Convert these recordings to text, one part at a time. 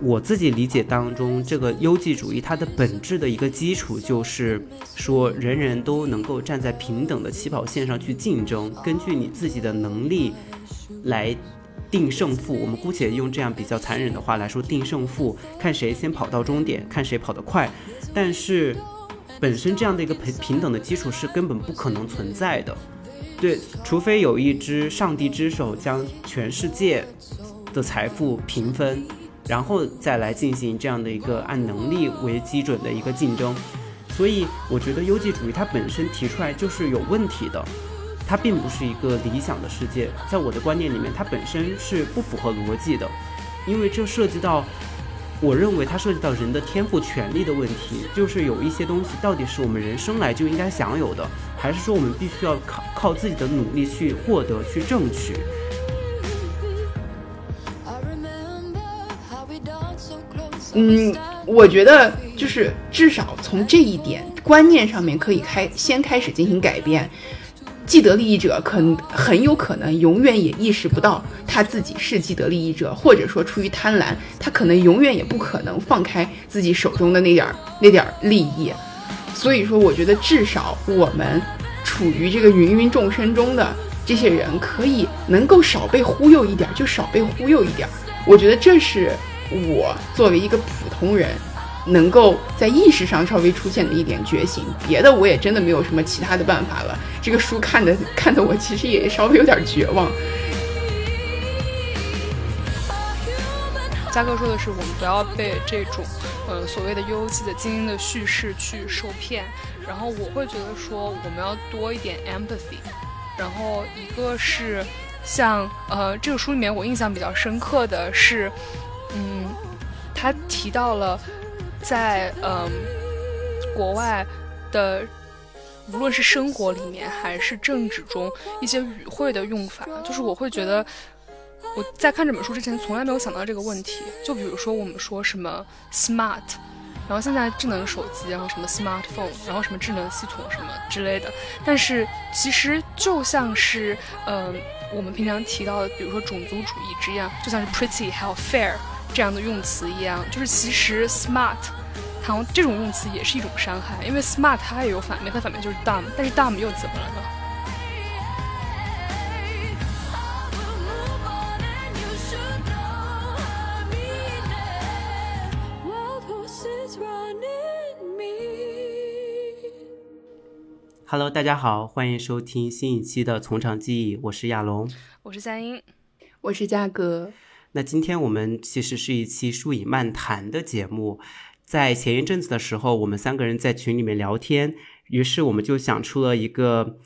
我自己理解当中，这个优绩主义它的本质的一个基础就是说，人人都能够站在平等的起跑线上去竞争，根据你自己的能力来定胜负。我们姑且用这样比较残忍的话来说，定胜负，看谁先跑到终点，看谁跑得快。但是，本身这样的一个平平等的基础是根本不可能存在的。对，除非有一只上帝之手将全世界的财富平分。然后再来进行这样的一个按能力为基准的一个竞争，所以我觉得优绩主义它本身提出来就是有问题的，它并不是一个理想的世界，在我的观念里面，它本身是不符合逻辑的，因为这涉及到，我认为它涉及到人的天赋权利的问题，就是有一些东西到底是我们人生来就应该享有的，还是说我们必须要靠靠自己的努力去获得去争取。嗯，我觉得就是至少从这一点观念上面可以开先开始进行改变。既得利益者可很有可能永远也意识不到他自己是既得利益者，或者说出于贪婪，他可能永远也不可能放开自己手中的那点儿那点儿利益。所以说，我觉得至少我们处于这个芸芸众生中的这些人，可以能够少被忽悠一点就少被忽悠一点。我觉得这是。我作为一个普通人，能够在意识上稍微出现的一点觉醒，别的我也真的没有什么其他的办法了。这个书看的看的我其实也稍微有点绝望。嘉哥说的是，我们不要被这种呃所谓的优绩的精英的叙事去受骗。然后我会觉得说，我们要多一点 empathy。然后一个是像呃这个书里面我印象比较深刻的是。嗯，他提到了在嗯国外的，无论是生活里面还是政治中一些语汇的用法，就是我会觉得我在看这本书之前从来没有想到这个问题。就比如说我们说什么 smart，然后现在智能手机，然后什么 smartphone，然后什么智能系统什么之类的，但是其实就像是嗯我们平常提到的，比如说种族主义这样，就像是 pretty 还有 fair。这样的用词一样，就是其实 smart，然后这种用词也是一种伤害，因为 smart 它也有反面，它反面就是 dumb，但是 dumb 又怎么了呢？Hello，大家好，欢迎收听新一期的从长计议，我是亚龙，我是三英，我是嘉哥。那今天我们其实是一期书以漫谈的节目，在前一阵子的时候，我们三个人在群里面聊天，于是我们就想出了一个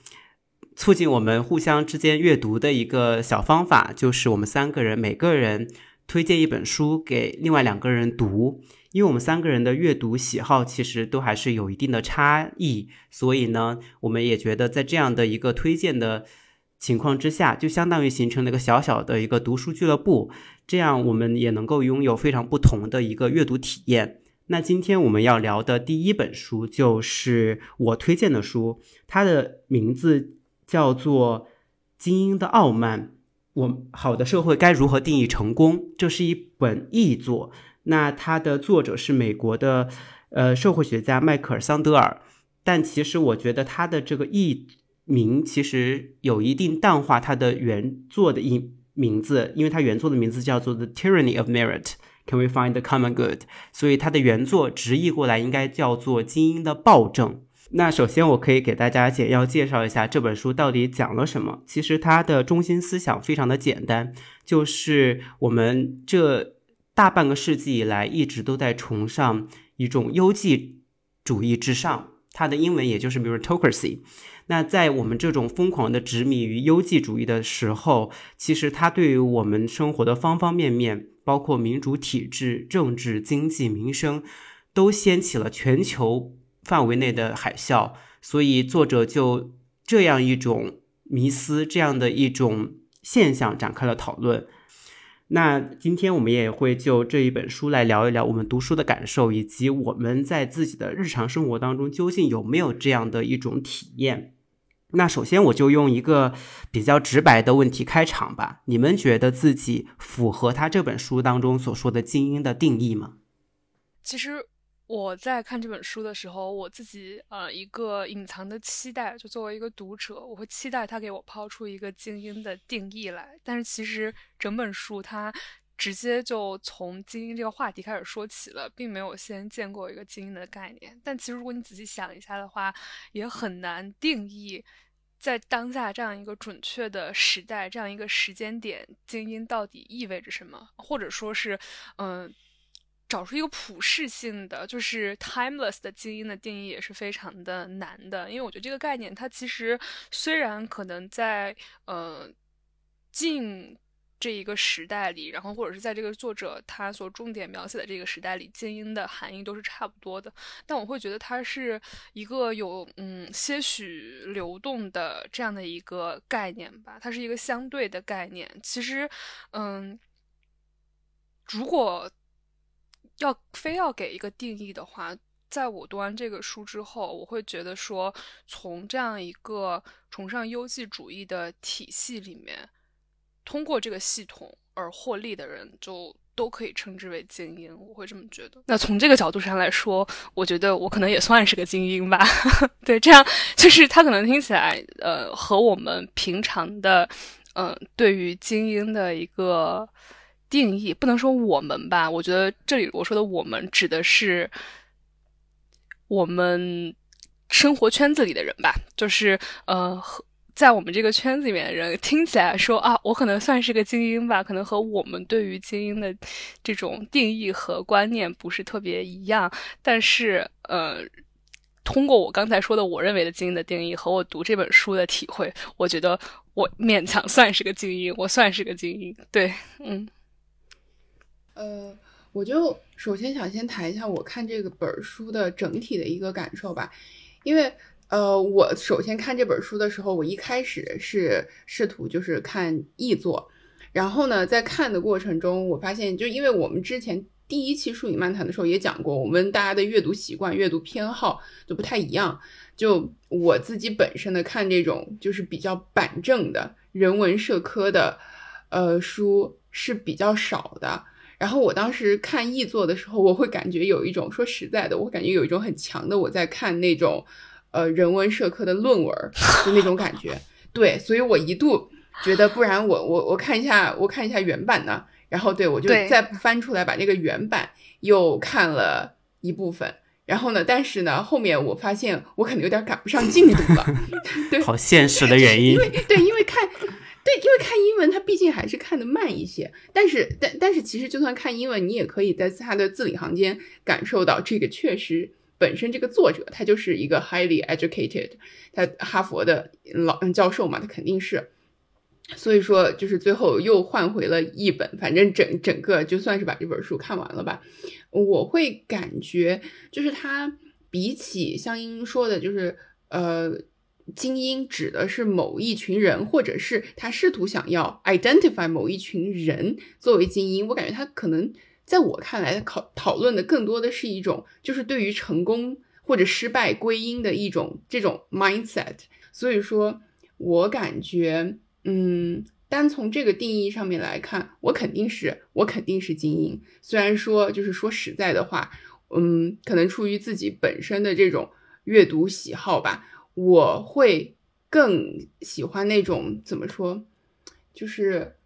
促进我们互相之间阅读的一个小方法，就是我们三个人每个人推荐一本书给另外两个人读，因为我们三个人的阅读喜好其实都还是有一定的差异，所以呢，我们也觉得在这样的一个推荐的情况之下，就相当于形成了一个小小的一个读书俱乐部。这样我们也能够拥有非常不同的一个阅读体验。那今天我们要聊的第一本书就是我推荐的书，它的名字叫做《精英的傲慢》。我好的社会该如何定义成功？这是一本译作。那它的作者是美国的呃社会学家迈克尔桑德尔。但其实我觉得他的这个译名其实有一定淡化他的原作的译。名字，因为它原作的名字叫做《The Tyranny of Merit》，Can we find the common good？所以它的原作直译过来应该叫做《精英的暴政》。那首先我可以给大家简要介绍一下这本书到底讲了什么。其实它的中心思想非常的简单，就是我们这大半个世纪以来一直都在崇尚一种优绩主义之上，它的英文也就是 meritocracy。那在我们这种疯狂的执迷于优绩主义的时候，其实它对于我们生活的方方面面，包括民主体制、政治、经济、民生，都掀起了全球范围内的海啸。所以作者就这样一种迷思，这样的一种现象展开了讨论。那今天我们也会就这一本书来聊一聊我们读书的感受，以及我们在自己的日常生活当中究竟有没有这样的一种体验。那首先我就用一个比较直白的问题开场吧，你们觉得自己符合他这本书当中所说的精英的定义吗？其实。我在看这本书的时候，我自己呃一个隐藏的期待，就作为一个读者，我会期待他给我抛出一个精英的定义来。但是其实整本书他直接就从精英这个话题开始说起了，并没有先见过一个精英的概念。但其实如果你仔细想一下的话，也很难定义在当下这样一个准确的时代、这样一个时间点，精英到底意味着什么，或者说是嗯。找出一个普适性的，就是 timeless 的精英的定义也是非常的难的，因为我觉得这个概念它其实虽然可能在呃近这一个时代里，然后或者是在这个作者他所重点描写的这个时代里，精英的含义都是差不多的，但我会觉得它是一个有嗯些许流动的这样的一个概念吧，它是一个相对的概念。其实嗯，如果要非要给一个定义的话，在我读完这个书之后，我会觉得说，从这样一个崇尚优绩主义的体系里面，通过这个系统而获利的人，就都可以称之为精英。我会这么觉得。那从这个角度上来说，我觉得我可能也算是个精英吧。对，这样就是他可能听起来，呃，和我们平常的，嗯，对于精英的一个。定义不能说我们吧，我觉得这里我说的我们指的是我们生活圈子里的人吧，就是呃，在我们这个圈子里面的人听起来说啊，我可能算是个精英吧，可能和我们对于精英的这种定义和观念不是特别一样，但是呃，通过我刚才说的我认为的精英的定义和我读这本书的体会，我觉得我勉强算是个精英，我算是个精英，对，嗯。呃，我就首先想先谈一下我看这个本书的整体的一个感受吧，因为呃，我首先看这本书的时候，我一开始是试图就是看译作，然后呢，在看的过程中，我发现就因为我们之前第一期《数语漫谈》的时候也讲过，我们大家的阅读习惯、阅读偏好就不太一样。就我自己本身的看这种就是比较板正的人文社科的呃书是比较少的。然后我当时看译作的时候，我会感觉有一种说实在的，我感觉有一种很强的我在看那种，呃人文社科的论文的那种感觉。对，所以我一度觉得，不然我我我看一下，我看一下原版呢。然后对我就再翻出来把那个原版又看了一部分。然后呢，但是呢，后面我发现我可能有点赶不上进度了。对，好现实的原因。因为对，因为看。对，因为看英文，它毕竟还是看的慢一些。但是，但但是，其实就算看英文，你也可以在他的字里行间感受到，这个确实本身这个作者他就是一个 highly educated，他哈佛的老教授嘛，他肯定是。所以说，就是最后又换回了一本，反正整整个就算是把这本书看完了吧。我会感觉，就是他比起像英英说的，就是呃。精英指的是某一群人，或者是他试图想要 identify 某一群人作为精英。我感觉他可能在我看来，考讨论的更多的是一种，就是对于成功或者失败归因的一种这种 mindset。所以说，我感觉，嗯，单从这个定义上面来看，我肯定是我肯定是精英。虽然说，就是说实在的话，嗯，可能出于自己本身的这种阅读喜好吧。我会更喜欢那种怎么说，就是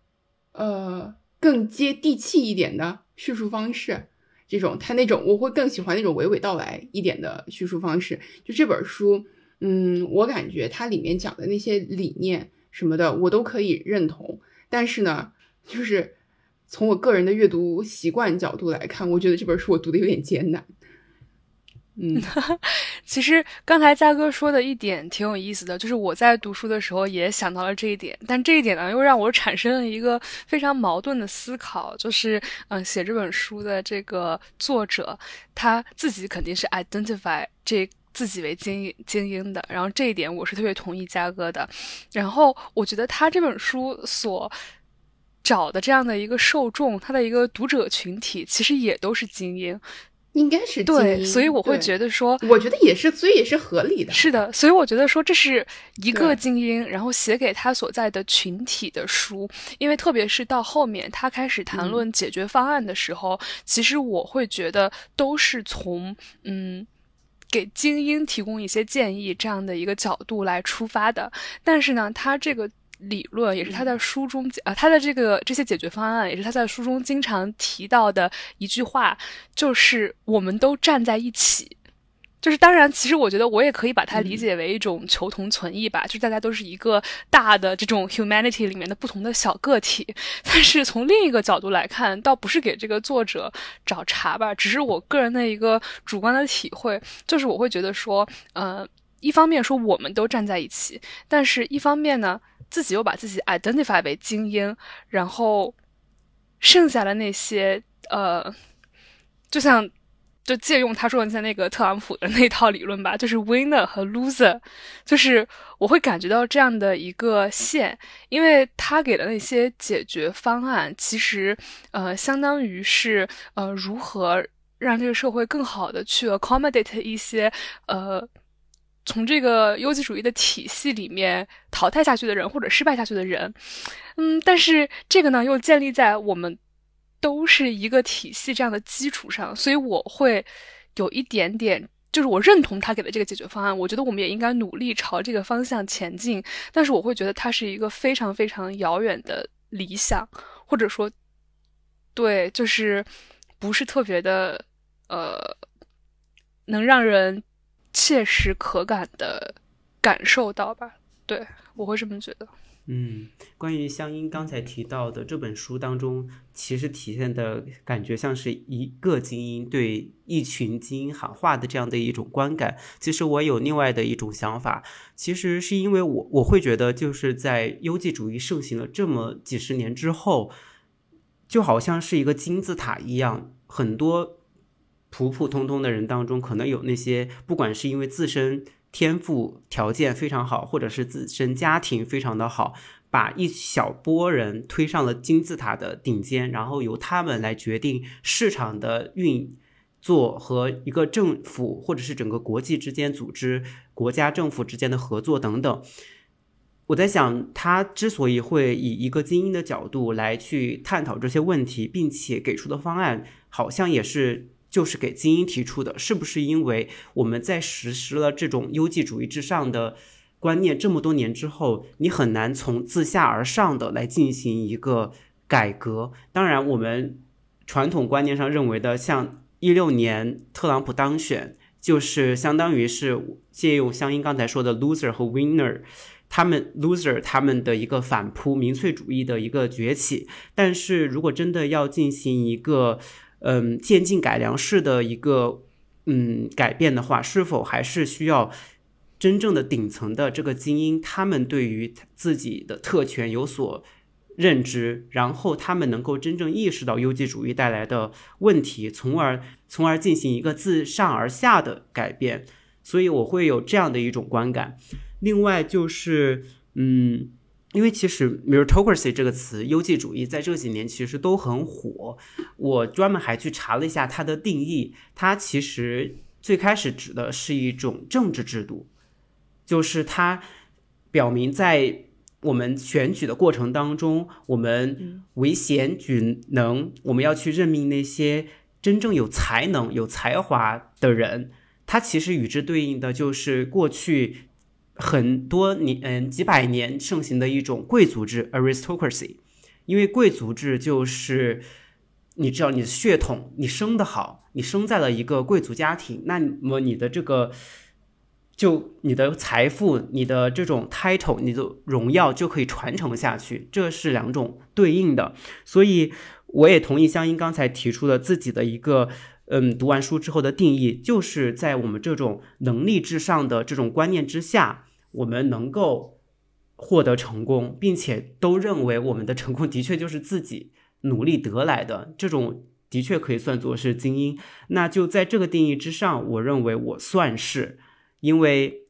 呃更接地气一点的叙述方式。这种他那种我会更喜欢那种娓娓道来一点的叙述方式。就这本书，嗯，我感觉它里面讲的那些理念什么的，我都可以认同。但是呢，就是从我个人的阅读习惯角度来看，我觉得这本书我读的有点艰难。嗯，其实刚才嘉哥说的一点挺有意思的，就是我在读书的时候也想到了这一点，但这一点呢又让我产生了一个非常矛盾的思考，就是嗯，写这本书的这个作者他自己肯定是 identify 这自己为精英精英的，然后这一点我是特别同意嘉哥的，然后我觉得他这本书所找的这样的一个受众，他的一个读者群体其实也都是精英。应该是对，所以我会觉得说，我觉得也是，所以也是合理的。是的，所以我觉得说这是一个精英，然后写给他所在的群体的书，因为特别是到后面他开始谈论解决方案的时候，其实我会觉得都是从嗯给精英提供一些建议这样的一个角度来出发的。但是呢，他这个。理论也是他在书中啊，他的这个这些解决方案也是他在书中经常提到的一句话，就是我们都站在一起。就是当然，其实我觉得我也可以把它理解为一种求同存异吧，就是大家都是一个大的这种 humanity 里面的不同的小个体。但是从另一个角度来看，倒不是给这个作者找茬吧，只是我个人的一个主观的体会，就是我会觉得说，呃，一方面说我们都站在一起，但是一方面呢。自己又把自己 identify 为精英，然后剩下的那些呃，就像就借用他说的像那个特朗普的那套理论吧，就是 winner 和 loser，就是我会感觉到这样的一个线，因为他给的那些解决方案，其实呃，相当于是呃，如何让这个社会更好的去 accommodate 一些呃。从这个优绩主义的体系里面淘汰下去的人，或者失败下去的人，嗯，但是这个呢，又建立在我们都是一个体系这样的基础上，所以我会有一点点，就是我认同他给的这个解决方案，我觉得我们也应该努力朝这个方向前进，但是我会觉得它是一个非常非常遥远的理想，或者说，对，就是不是特别的，呃，能让人。切实可感的感受到吧，对我会这么觉得。嗯，关于香音刚才提到的这本书当中，其实体现的感觉像是一个精英对一群精英喊话的这样的一种观感。其实我有另外的一种想法，其实是因为我我会觉得，就是在优绩主义盛行了这么几十年之后，就好像是一个金字塔一样，很多。普普通通的人当中，可能有那些不管是因为自身天赋条件非常好，或者是自身家庭非常的好，把一小波人推上了金字塔的顶尖，然后由他们来决定市场的运作和一个政府或者是整个国际之间组织、国家政府之间的合作等等。我在想，他之所以会以一个精英的角度来去探讨这些问题，并且给出的方案，好像也是。就是给精英提出的，是不是因为我们在实施了这种优绩主义之上的观念这么多年之后，你很难从自下而上的来进行一个改革？当然，我们传统观念上认为的，像一六年特朗普当选，就是相当于是借用香音刚才说的 loser 和 winner，他们 loser 他们的一个反扑民粹主义的一个崛起。但是如果真的要进行一个嗯，渐进改良式的一个嗯改变的话，是否还是需要真正的顶层的这个精英，他们对于自己的特权有所认知，然后他们能够真正意识到优绩主义带来的问题，从而从而进行一个自上而下的改变。所以我会有这样的一种观感。另外就是嗯。因为其实 meritocracy 这个词，优绩主义在这几年其实都很火。我专门还去查了一下它的定义，它其实最开始指的是一种政治制度，就是它表明在我们选举的过程当中，我们唯贤举能，我们要去任命那些真正有才能、有才华的人。它其实与之对应的就是过去。很多年，嗯，几百年盛行的一种贵族制 （aristocracy），因为贵族制就是你知道你的血统，你生的好，你生在了一个贵族家庭，那么你的这个就你的财富、你的这种 title、你的荣耀就可以传承下去，这是两种对应的。所以我也同意香音刚才提出的自己的一个。嗯，读完书之后的定义，就是在我们这种能力至上的这种观念之下，我们能够获得成功，并且都认为我们的成功的确就是自己努力得来的，这种的确可以算作是精英。那就在这个定义之上，我认为我算是，因为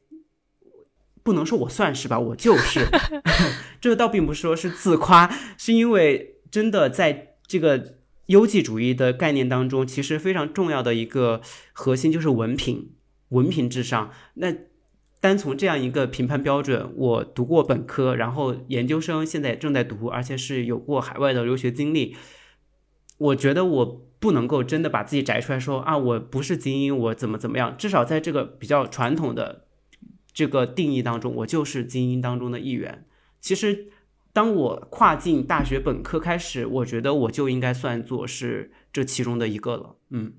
不能说我算是吧，我就是，这个倒并不是说是自夸，是因为真的在这个。优绩主义的概念当中，其实非常重要的一个核心就是文凭，文凭至上。那单从这样一个评判标准，我读过本科，然后研究生现在正在读，而且是有过海外的留学经历，我觉得我不能够真的把自己摘出来说啊，我不是精英，我怎么怎么样？至少在这个比较传统的这个定义当中，我就是精英当中的一员。其实。当我跨进大学本科开始，我觉得我就应该算作是这其中的一个了。嗯，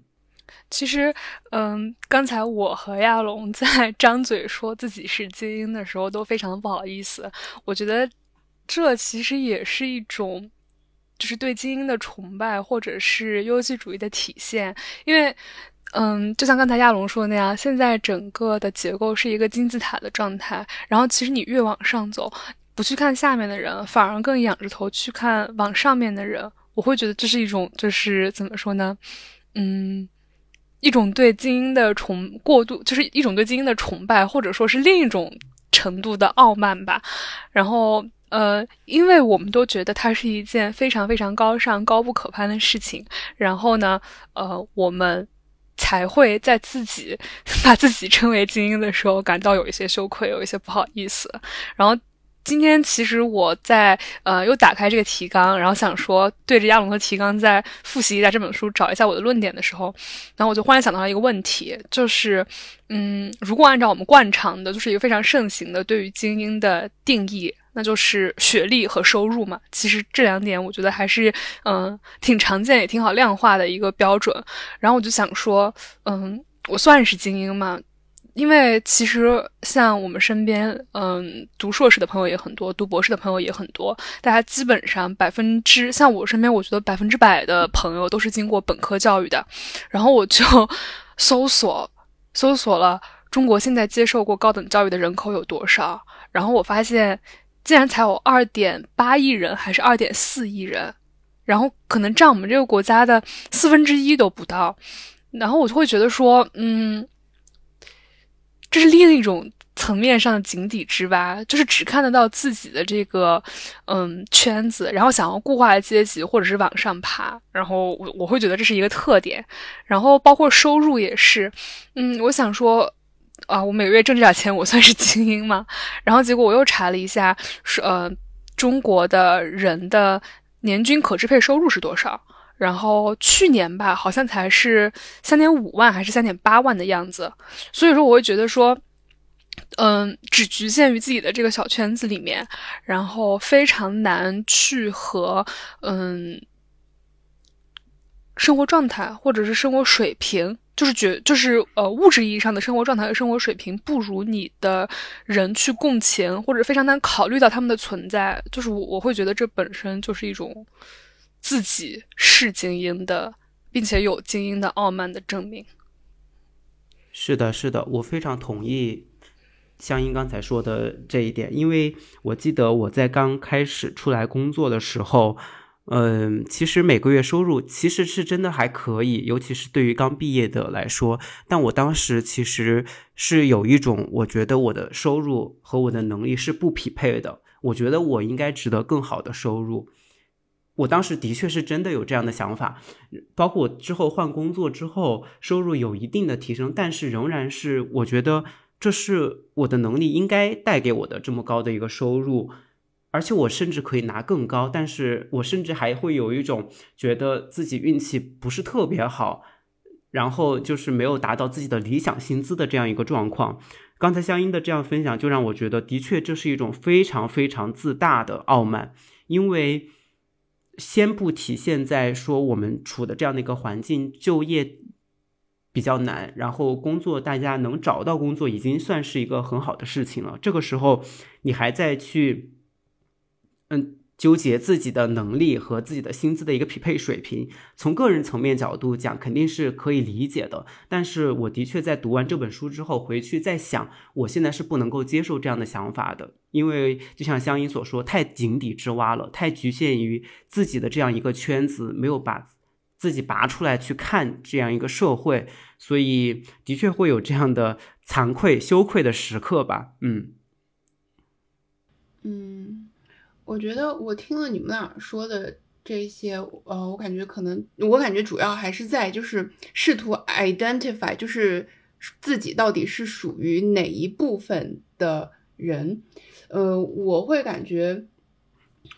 其实，嗯，刚才我和亚龙 在张嘴说自己是精英的时候，都非常不好意思。我觉得这其实也是一种，就是对精英的崇拜，或者是优绩主义的体现。因为，嗯，就像刚才亚龙说的那样，现在整个的结构是一个金字塔的状态，然后其实你越往上走。不去看下面的人，反而更仰着头去看往上面的人，我会觉得这是一种，就是怎么说呢？嗯，一种对精英的崇过度，就是一种对精英的崇拜，或者说是另一种程度的傲慢吧。然后，呃，因为我们都觉得它是一件非常非常高尚、高不可攀的事情，然后呢，呃，我们才会在自己 把自己称为精英的时候感到有一些羞愧，有一些不好意思，然后。今天其实我在呃又打开这个提纲，然后想说对着亚龙的提纲再复习一下这本书，找一下我的论点的时候，然后我就忽然想到了一个问题，就是嗯，如果按照我们惯常的，就是一个非常盛行的对于精英的定义，那就是学历和收入嘛。其实这两点我觉得还是嗯挺常见也挺好量化的一个标准。然后我就想说，嗯，我算是精英吗？因为其实像我们身边，嗯，读硕士的朋友也很多，读博士的朋友也很多。大家基本上百分之，像我身边，我觉得百分之百的朋友都是经过本科教育的。然后我就搜索 搜索了中国现在接受过高等教育的人口有多少，然后我发现竟然才有二点八亿人，还是二点四亿人，然后可能占我们这个国家的四分之一都不到。然后我就会觉得说，嗯。这是另一种层面上的井底之蛙，就是只看得到自己的这个嗯圈子，然后想要固化阶级或者是往上爬，然后我我会觉得这是一个特点，然后包括收入也是，嗯，我想说啊，我每个月挣这点钱，我算是精英吗？然后结果我又查了一下，是呃中国的人的年均可支配收入是多少？然后去年吧，好像才是三点五万还是三点八万的样子，所以说我会觉得说，嗯，只局限于自己的这个小圈子里面，然后非常难去和嗯生活状态或者是生活水平，就是觉就是呃物质意义上的生活状态和生活水平不如你的人去共情，或者非常难考虑到他们的存在，就是我我会觉得这本身就是一种。自己是精英的，并且有精英的傲慢的证明。是的，是的，我非常同意香音刚才说的这一点，因为我记得我在刚开始出来工作的时候，嗯，其实每个月收入其实是真的还可以，尤其是对于刚毕业的来说。但我当时其实是有一种，我觉得我的收入和我的能力是不匹配的，我觉得我应该值得更好的收入。我当时的确是真的有这样的想法，包括我之后换工作之后，收入有一定的提升，但是仍然是我觉得这是我的能力应该带给我的这么高的一个收入，而且我甚至可以拿更高，但是我甚至还会有一种觉得自己运气不是特别好，然后就是没有达到自己的理想薪资的这样一个状况。刚才香音的这样分享，就让我觉得的确这是一种非常非常自大的傲慢，因为。先不体现在说我们处的这样的一个环境，就业比较难，然后工作大家能找到工作已经算是一个很好的事情了。这个时候你还在去，嗯。纠结自己的能力和自己的薪资的一个匹配水平，从个人层面角度讲，肯定是可以理解的。但是我的确在读完这本书之后，回去在想，我现在是不能够接受这样的想法的，因为就像香音所说，太井底之蛙了，太局限于自己的这样一个圈子，没有把自己拔出来去看这样一个社会，所以的确会有这样的惭愧、羞愧的时刻吧。嗯，嗯。我觉得我听了你们俩说的这些，呃，我感觉可能，我感觉主要还是在就是试图 identify，就是自己到底是属于哪一部分的人。呃，我会感觉，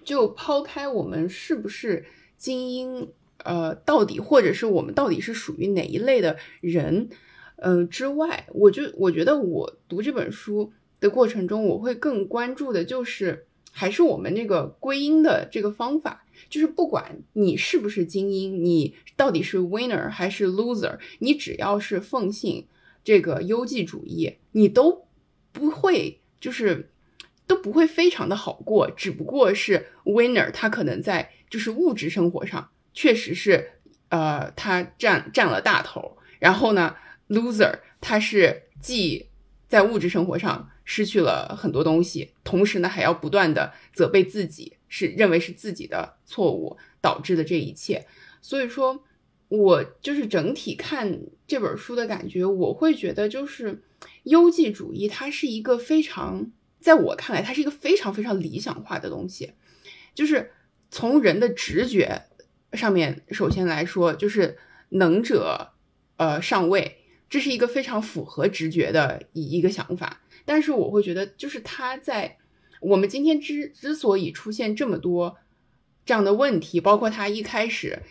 就抛开我们是不是精英，呃，到底或者是我们到底是属于哪一类的人，嗯之外，我就我觉得我读这本书的过程中，我会更关注的就是还是我们这个归因的这个方法，就是不管你是不是精英，你到底是 winner 还是 loser，你只要是奉信这个优绩主义，你都不会就是。都不会非常的好过，只不过是 winner，他可能在就是物质生活上确实是，呃，他占占了大头。然后呢，loser，他是既在物质生活上失去了很多东西，同时呢还要不断的责备自己，是认为是自己的错误导致的这一切。所以说，我就是整体看这本书的感觉，我会觉得就是优绩主义，它是一个非常。在我看来，它是一个非常非常理想化的东西，就是从人的直觉上面，首先来说，就是能者呃上位，这是一个非常符合直觉的一一个想法。但是我会觉得，就是他在我们今天之之所以出现这么多这样的问题，包括他一开始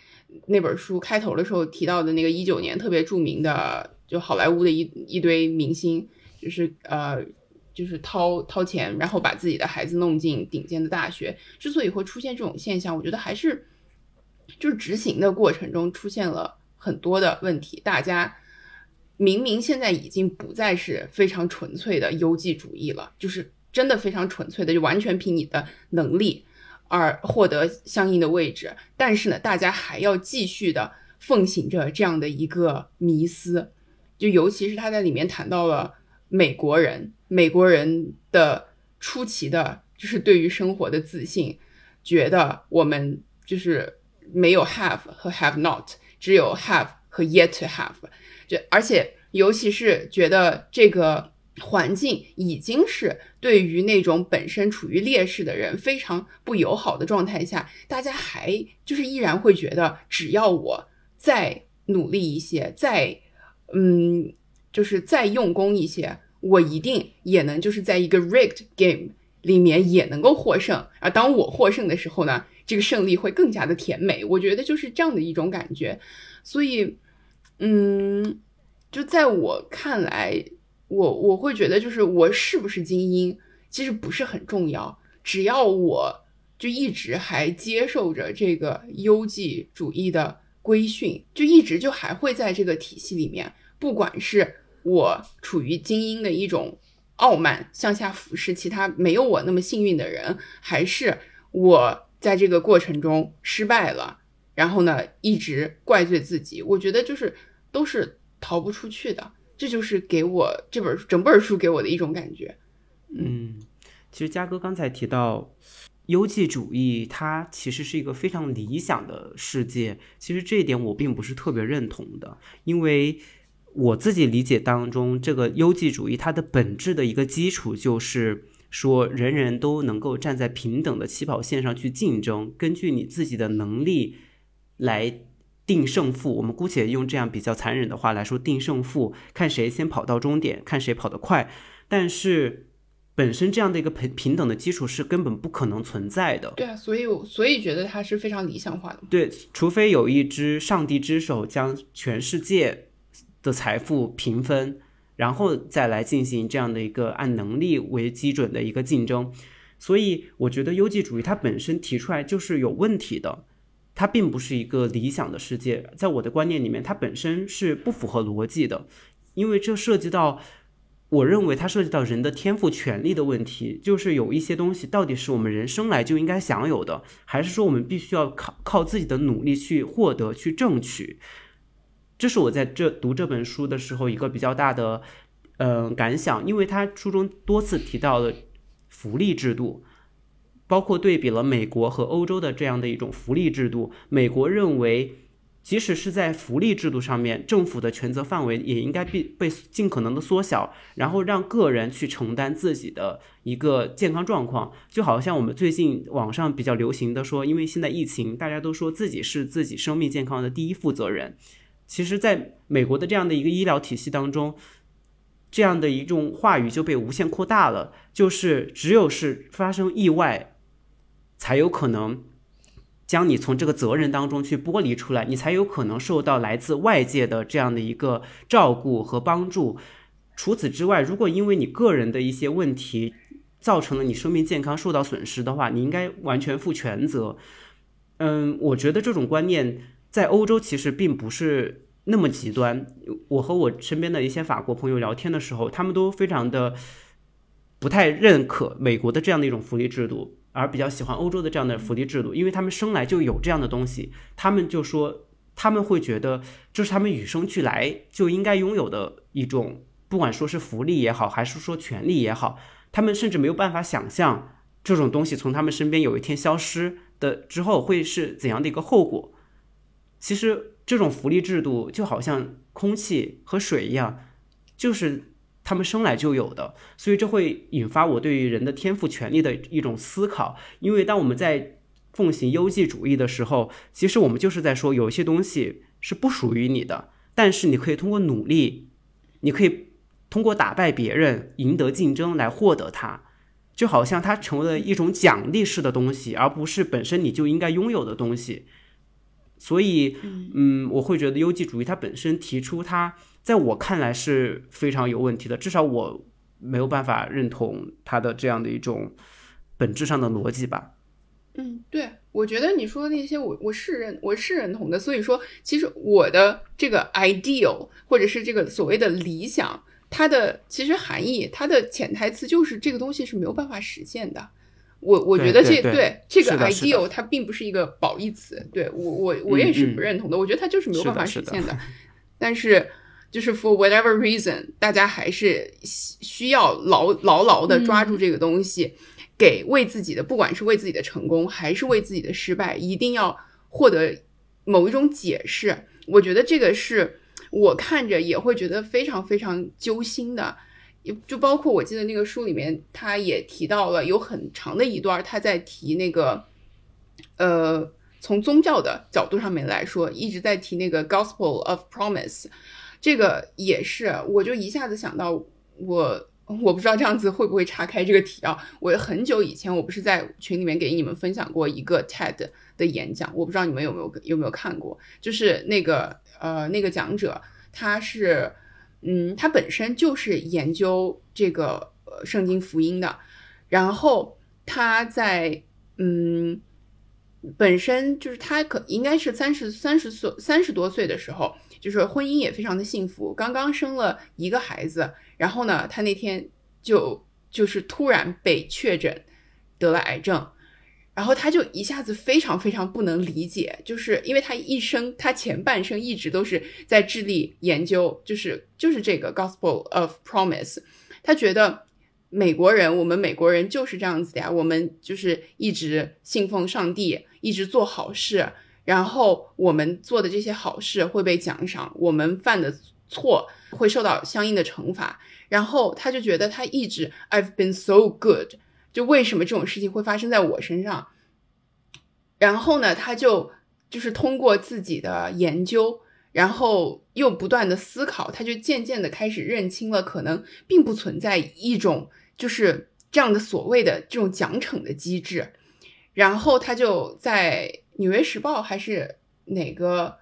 那本书开头的时候提到的那个一九年特别著名的，就好莱坞的一一堆明星，就是呃。就是掏掏钱，然后把自己的孩子弄进顶尖的大学。之所以会出现这种现象，我觉得还是就是执行的过程中出现了很多的问题。大家明明现在已经不再是非常纯粹的优绩主义了，就是真的非常纯粹的，就完全凭你的能力而获得相应的位置。但是呢，大家还要继续的奉行着这样的一个迷思，就尤其是他在里面谈到了美国人。美国人的出奇的，就是对于生活的自信，觉得我们就是没有 have 和 have not，只有 have 和 yet to have，而且尤其是觉得这个环境已经是对于那种本身处于劣势的人非常不友好的状态下，大家还就是依然会觉得，只要我再努力一些，再嗯，就是再用功一些。我一定也能就是在一个 rigged game 里面也能够获胜，而当我获胜的时候呢，这个胜利会更加的甜美。我觉得就是这样的一种感觉。所以，嗯，就在我看来，我我会觉得就是我是不是精英其实不是很重要，只要我就一直还接受着这个优绩主义的规训，就一直就还会在这个体系里面，不管是。我处于精英的一种傲慢，向下俯视其他没有我那么幸运的人，还是我在这个过程中失败了，然后呢一直怪罪自己？我觉得就是都是逃不出去的，这就是给我这本整本书给我的一种感觉。嗯，其实嘉哥刚才提到优绩主义，它其实是一个非常理想的世界。其实这一点我并不是特别认同的，因为。我自己理解当中，这个优绩主义它的本质的一个基础就是说，人人都能够站在平等的起跑线上去竞争，根据你自己的能力来定胜负。我们姑且用这样比较残忍的话来说，定胜负，看谁先跑到终点，看谁跑得快。但是本身这样的一个平平等的基础是根本不可能存在的。对啊，所以所以觉得它是非常理想化的。对，除非有一只上帝之手将全世界。的财富平分，然后再来进行这样的一个按能力为基准的一个竞争，所以我觉得优绩主义它本身提出来就是有问题的，它并不是一个理想的世界，在我的观念里面，它本身是不符合逻辑的，因为这涉及到，我认为它涉及到人的天赋权利的问题，就是有一些东西到底是我们人生来就应该享有的，还是说我们必须要靠靠自己的努力去获得去争取。这是我在这读这本书的时候一个比较大的，嗯感想，因为他书中多次提到了福利制度，包括对比了美国和欧洲的这样的一种福利制度。美国认为即使是在福利制度上面，政府的权责范围也应该被被尽可能的缩小，然后让个人去承担自己的一个健康状况。就好像我们最近网上比较流行的说，因为现在疫情，大家都说自己是自己生命健康的第一负责人。其实，在美国的这样的一个医疗体系当中，这样的一种话语就被无限扩大了，就是只有是发生意外，才有可能。将你从这个责任当中去剥离出来，你才有可能受到来自外界的这样的一个照顾和帮助。除此之外，如果因为你个人的一些问题造成了你生命健康受到损失的话，你应该完全负全责。嗯，我觉得这种观念在欧洲其实并不是那么极端。我和我身边的一些法国朋友聊天的时候，他们都非常的不太认可美国的这样的一种福利制度。而比较喜欢欧洲的这样的福利制度，因为他们生来就有这样的东西，他们就说他们会觉得这是他们与生俱来就应该拥有的一种，不管说是福利也好，还是说权利也好，他们甚至没有办法想象这种东西从他们身边有一天消失的之后会是怎样的一个后果。其实这种福利制度就好像空气和水一样，就是。他们生来就有的，所以这会引发我对于人的天赋权利的一种思考。因为当我们在奉行优绩主义的时候，其实我们就是在说，有一些东西是不属于你的，但是你可以通过努力，你可以通过打败别人、赢得竞争来获得它，就好像它成为了一种奖励式的东西，而不是本身你就应该拥有的东西。所以，嗯，我会觉得优绩主义它本身提出它。在我看来是非常有问题的，至少我没有办法认同他的这样的一种本质上的逻辑吧。嗯，对，我觉得你说的那些，我我是认我是认同的。所以说，其实我的这个 ideal 或者是这个所谓的理想，它的其实含义，它的潜台词就是这个东西是没有办法实现的。我我觉得这对这个 ideal 它并不是一个褒义词，对我我我也是不认同的。我觉得它就是没有办法实现的，但是。就是 for whatever reason，大家还是需要牢牢牢的抓住这个东西，给为自己的，不管是为自己的成功，还是为自己的失败，一定要获得某一种解释。我觉得这个是我看着也会觉得非常非常揪心的。就包括我记得那个书里面，他也提到了有很长的一段，他在提那个，呃，从宗教的角度上面来说，一直在提那个 Gospel of Promise。这个也是，我就一下子想到，我我不知道这样子会不会岔开这个题啊？我很久以前，我不是在群里面给你们分享过一个 TED 的演讲，我不知道你们有没有有没有看过？就是那个呃那个讲者，他是嗯他本身就是研究这个呃圣经福音的，然后他在嗯本身就是他可应该是三十三十岁三十多岁的时候。就是婚姻也非常的幸福，刚刚生了一个孩子，然后呢，他那天就就是突然被确诊得了癌症，然后他就一下子非常非常不能理解，就是因为他一生他前半生一直都是在致力研究，就是就是这个 Gospel of Promise，他觉得美国人我们美国人就是这样子的呀，我们就是一直信奉上帝，一直做好事。然后我们做的这些好事会被奖赏，我们犯的错会受到相应的惩罚。然后他就觉得他一直 I've been so good，就为什么这种事情会发生在我身上？然后呢，他就就是通过自己的研究，然后又不断的思考，他就渐渐的开始认清了，可能并不存在一种就是这样的所谓的这种奖惩的机制。然后他就在。纽约时报还是哪个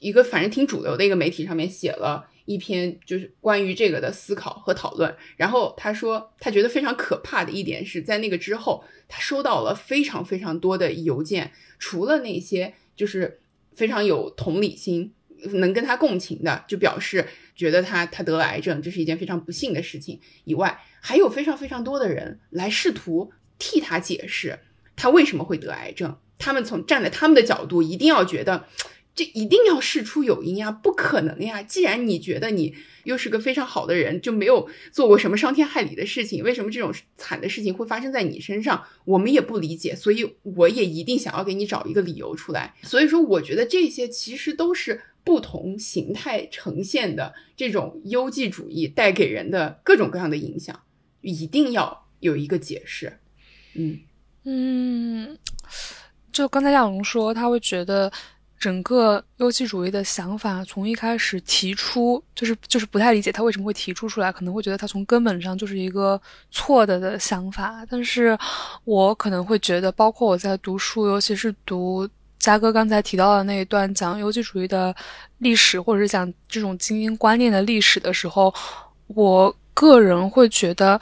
一个反正挺主流的一个媒体上面写了一篇，就是关于这个的思考和讨论。然后他说，他觉得非常可怕的一点是在那个之后，他收到了非常非常多的邮件，除了那些就是非常有同理心、能跟他共情的，就表示觉得他他得了癌症，这是一件非常不幸的事情以外，还有非常非常多的人来试图替他解释他为什么会得癌症。他们从站在他们的角度，一定要觉得 这一定要事出有因呀，不可能呀！既然你觉得你又是个非常好的人，就没有做过什么伤天害理的事情，为什么这种惨的事情会发生在你身上？我们也不理解，所以我也一定想要给你找一个理由出来。所以说，我觉得这些其实都是不同形态呈现的这种优绩主义带给人的各种各样的影响，一定要有一个解释。嗯嗯，就刚才亚龙说，他会觉得。整个优绩主义的想法从一开始提出，就是就是不太理解他为什么会提出出来，可能会觉得他从根本上就是一个错的的想法。但是我可能会觉得，包括我在读书，尤其是读嘉哥刚才提到的那一段讲优绩主义的历史，或者是讲这种精英观念的历史的时候，我个人会觉得，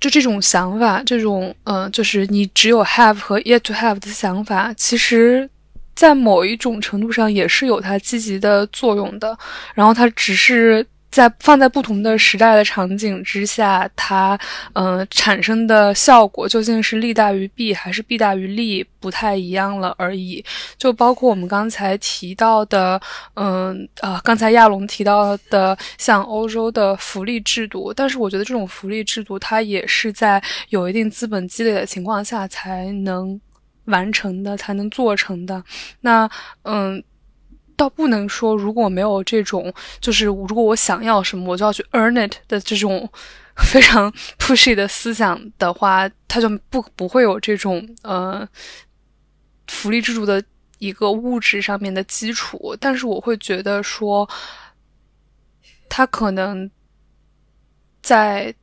就这种想法，这种嗯，就是你只有 have 和 yet to have 的想法，其实。在某一种程度上也是有它积极的作用的，然后它只是在放在不同的时代的场景之下，它嗯产生的效果究竟是利大于弊还是弊大于利，不太一样了而已。就包括我们刚才提到的，嗯啊，刚才亚龙提到的像欧洲的福利制度，但是我觉得这种福利制度它也是在有一定资本积累的情况下才能。完成的才能做成的，那嗯，倒不能说如果没有这种，就是如果我想要什么，我就要去 earn it 的这种 非常 pushy 的思想的话，它就不不会有这种呃福利制度的一个物质上面的基础。但是我会觉得说，它可能在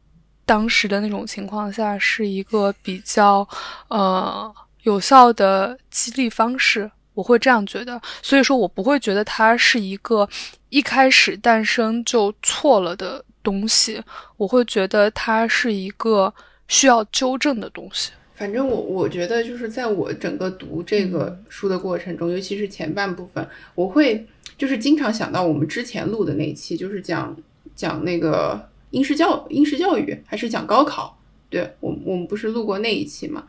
当时的那种情况下是一个比较呃。有效的激励方式，我会这样觉得，所以说我不会觉得它是一个一开始诞生就错了的东西，我会觉得它是一个需要纠正的东西。反正我我觉得就是在我整个读这个书的过程中，尤其是前半部分，我会就是经常想到我们之前录的那一期，就是讲讲那个应试教应试教育，还是讲高考？对我我们不是录过那一期吗？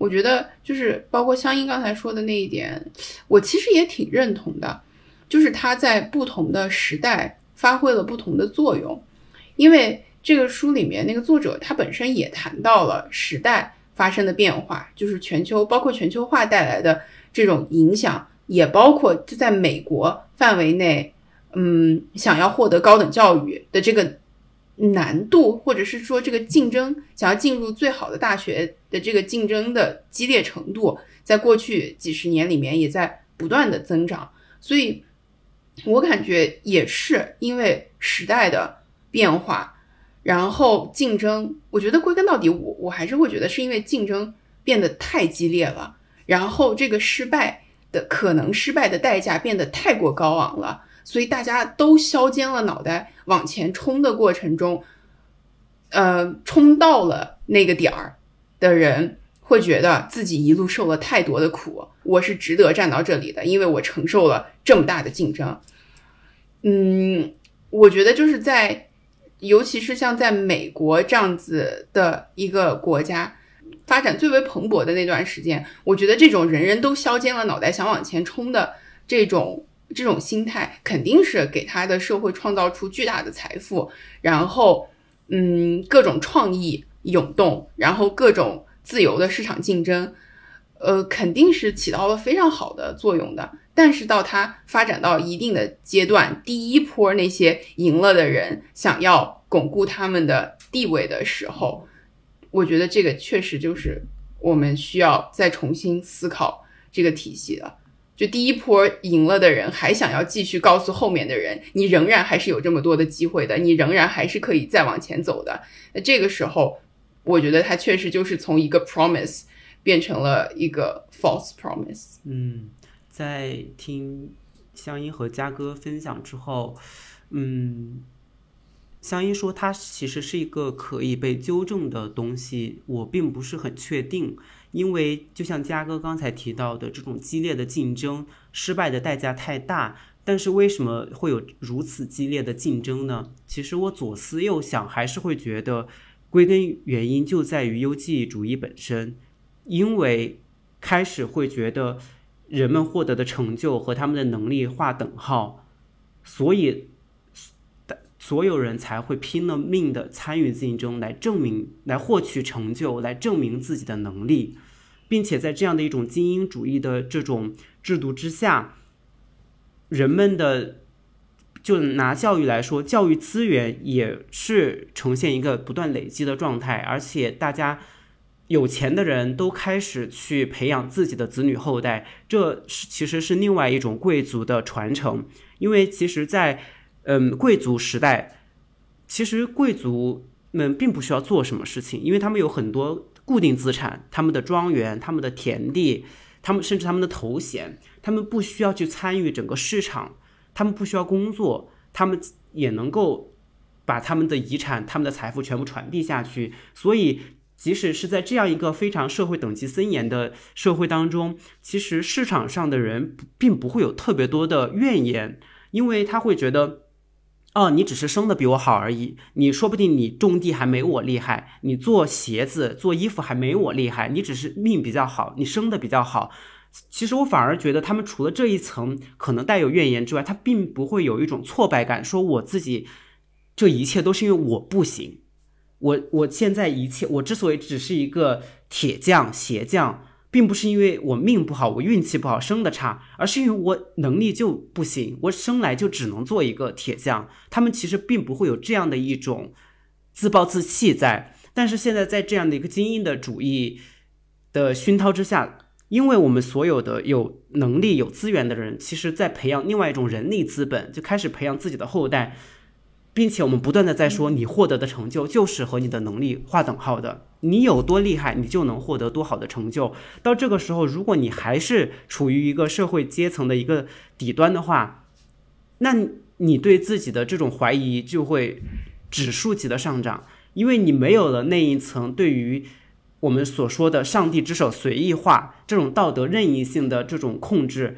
我觉得就是包括香音刚才说的那一点，我其实也挺认同的，就是它在不同的时代发挥了不同的作用。因为这个书里面那个作者他本身也谈到了时代发生的变化，就是全球包括全球化带来的这种影响，也包括就在美国范围内，嗯，想要获得高等教育的这个。难度，或者是说这个竞争，想要进入最好的大学的这个竞争的激烈程度，在过去几十年里面也在不断的增长。所以，我感觉也是因为时代的变化，然后竞争，我觉得归根到底，我我还是会觉得是因为竞争变得太激烈了，然后这个失败的可能失败的代价变得太过高昂了。所以大家都削尖了脑袋往前冲的过程中，呃，冲到了那个点儿的人会觉得自己一路受了太多的苦，我是值得站到这里的，因为我承受了这么大的竞争。嗯，我觉得就是在，尤其是像在美国这样子的一个国家发展最为蓬勃的那段时间，我觉得这种人人都削尖了脑袋想往前冲的这种。这种心态肯定是给他的社会创造出巨大的财富，然后，嗯，各种创意涌动，然后各种自由的市场竞争，呃，肯定是起到了非常好的作用的。但是到它发展到一定的阶段，第一波那些赢了的人想要巩固他们的地位的时候，我觉得这个确实就是我们需要再重新思考这个体系了。就第一波赢了的人，还想要继续告诉后面的人，你仍然还是有这么多的机会的，你仍然还是可以再往前走的。那这个时候，我觉得他确实就是从一个 promise 变成了一个 false promise。嗯，在听香音和嘉哥分享之后，嗯，香音说它其实是一个可以被纠正的东西，我并不是很确定。因为就像嘉哥刚才提到的，这种激烈的竞争，失败的代价太大。但是为什么会有如此激烈的竞争呢？其实我左思右想，还是会觉得，归根原因就在于优绩主义本身。因为开始会觉得，人们获得的成就和他们的能力划等号，所以。所有人才会拼了命的参与竞争，来证明、来获取成就、来证明自己的能力，并且在这样的一种精英主义的这种制度之下，人们的就拿教育来说，教育资源也是呈现一个不断累积的状态，而且大家有钱的人都开始去培养自己的子女后代，这是其实是另外一种贵族的传承，因为其实，在嗯，贵族时代，其实贵族们并不需要做什么事情，因为他们有很多固定资产，他们的庄园、他们的田地，他们甚至他们的头衔，他们不需要去参与整个市场，他们不需要工作，他们也能够把他们的遗产、他们的财富全部传递下去。所以，即使是在这样一个非常社会等级森严的社会当中，其实市场上的人并不会有特别多的怨言，因为他会觉得。哦，你只是生的比我好而已。你说不定你种地还没我厉害，你做鞋子、做衣服还没我厉害。你只是命比较好，你生的比较好。其实我反而觉得他们除了这一层可能带有怨言之外，他并不会有一种挫败感，说我自己这一切都是因为我不行。我我现在一切，我之所以只是一个铁匠、鞋匠。并不是因为我命不好，我运气不好，生的差，而是因为我能力就不行，我生来就只能做一个铁匠。他们其实并不会有这样的一种自暴自弃在，但是现在在这样的一个精英的主义的熏陶之下，因为我们所有的有能力、有资源的人，其实在培养另外一种人力资本，就开始培养自己的后代。并且我们不断的在说，你获得的成就就是和你的能力划等号的。你有多厉害，你就能获得多好的成就。到这个时候，如果你还是处于一个社会阶层的一个底端的话，那你对自己的这种怀疑就会指数级的上涨，因为你没有了那一层对于我们所说的上帝之手随意化这种道德任意性的这种控制，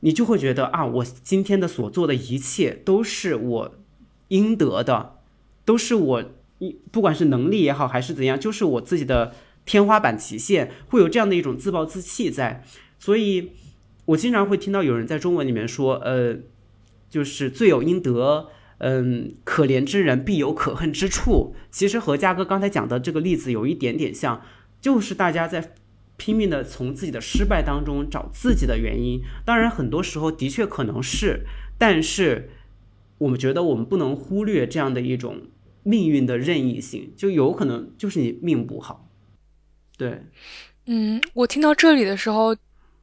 你就会觉得啊，我今天的所做的一切都是我。应得的，都是我一不管是能力也好，还是怎样，就是我自己的天花板极限，会有这样的一种自暴自弃在。所以，我经常会听到有人在中文里面说，呃，就是罪有应得，嗯，可怜之人必有可恨之处。其实和嘉哥刚才讲的这个例子有一点点像，就是大家在拼命的从自己的失败当中找自己的原因。当然，很多时候的确可能是，但是。我们觉得我们不能忽略这样的一种命运的任意性，就有可能就是你命不好。对，嗯，我听到这里的时候，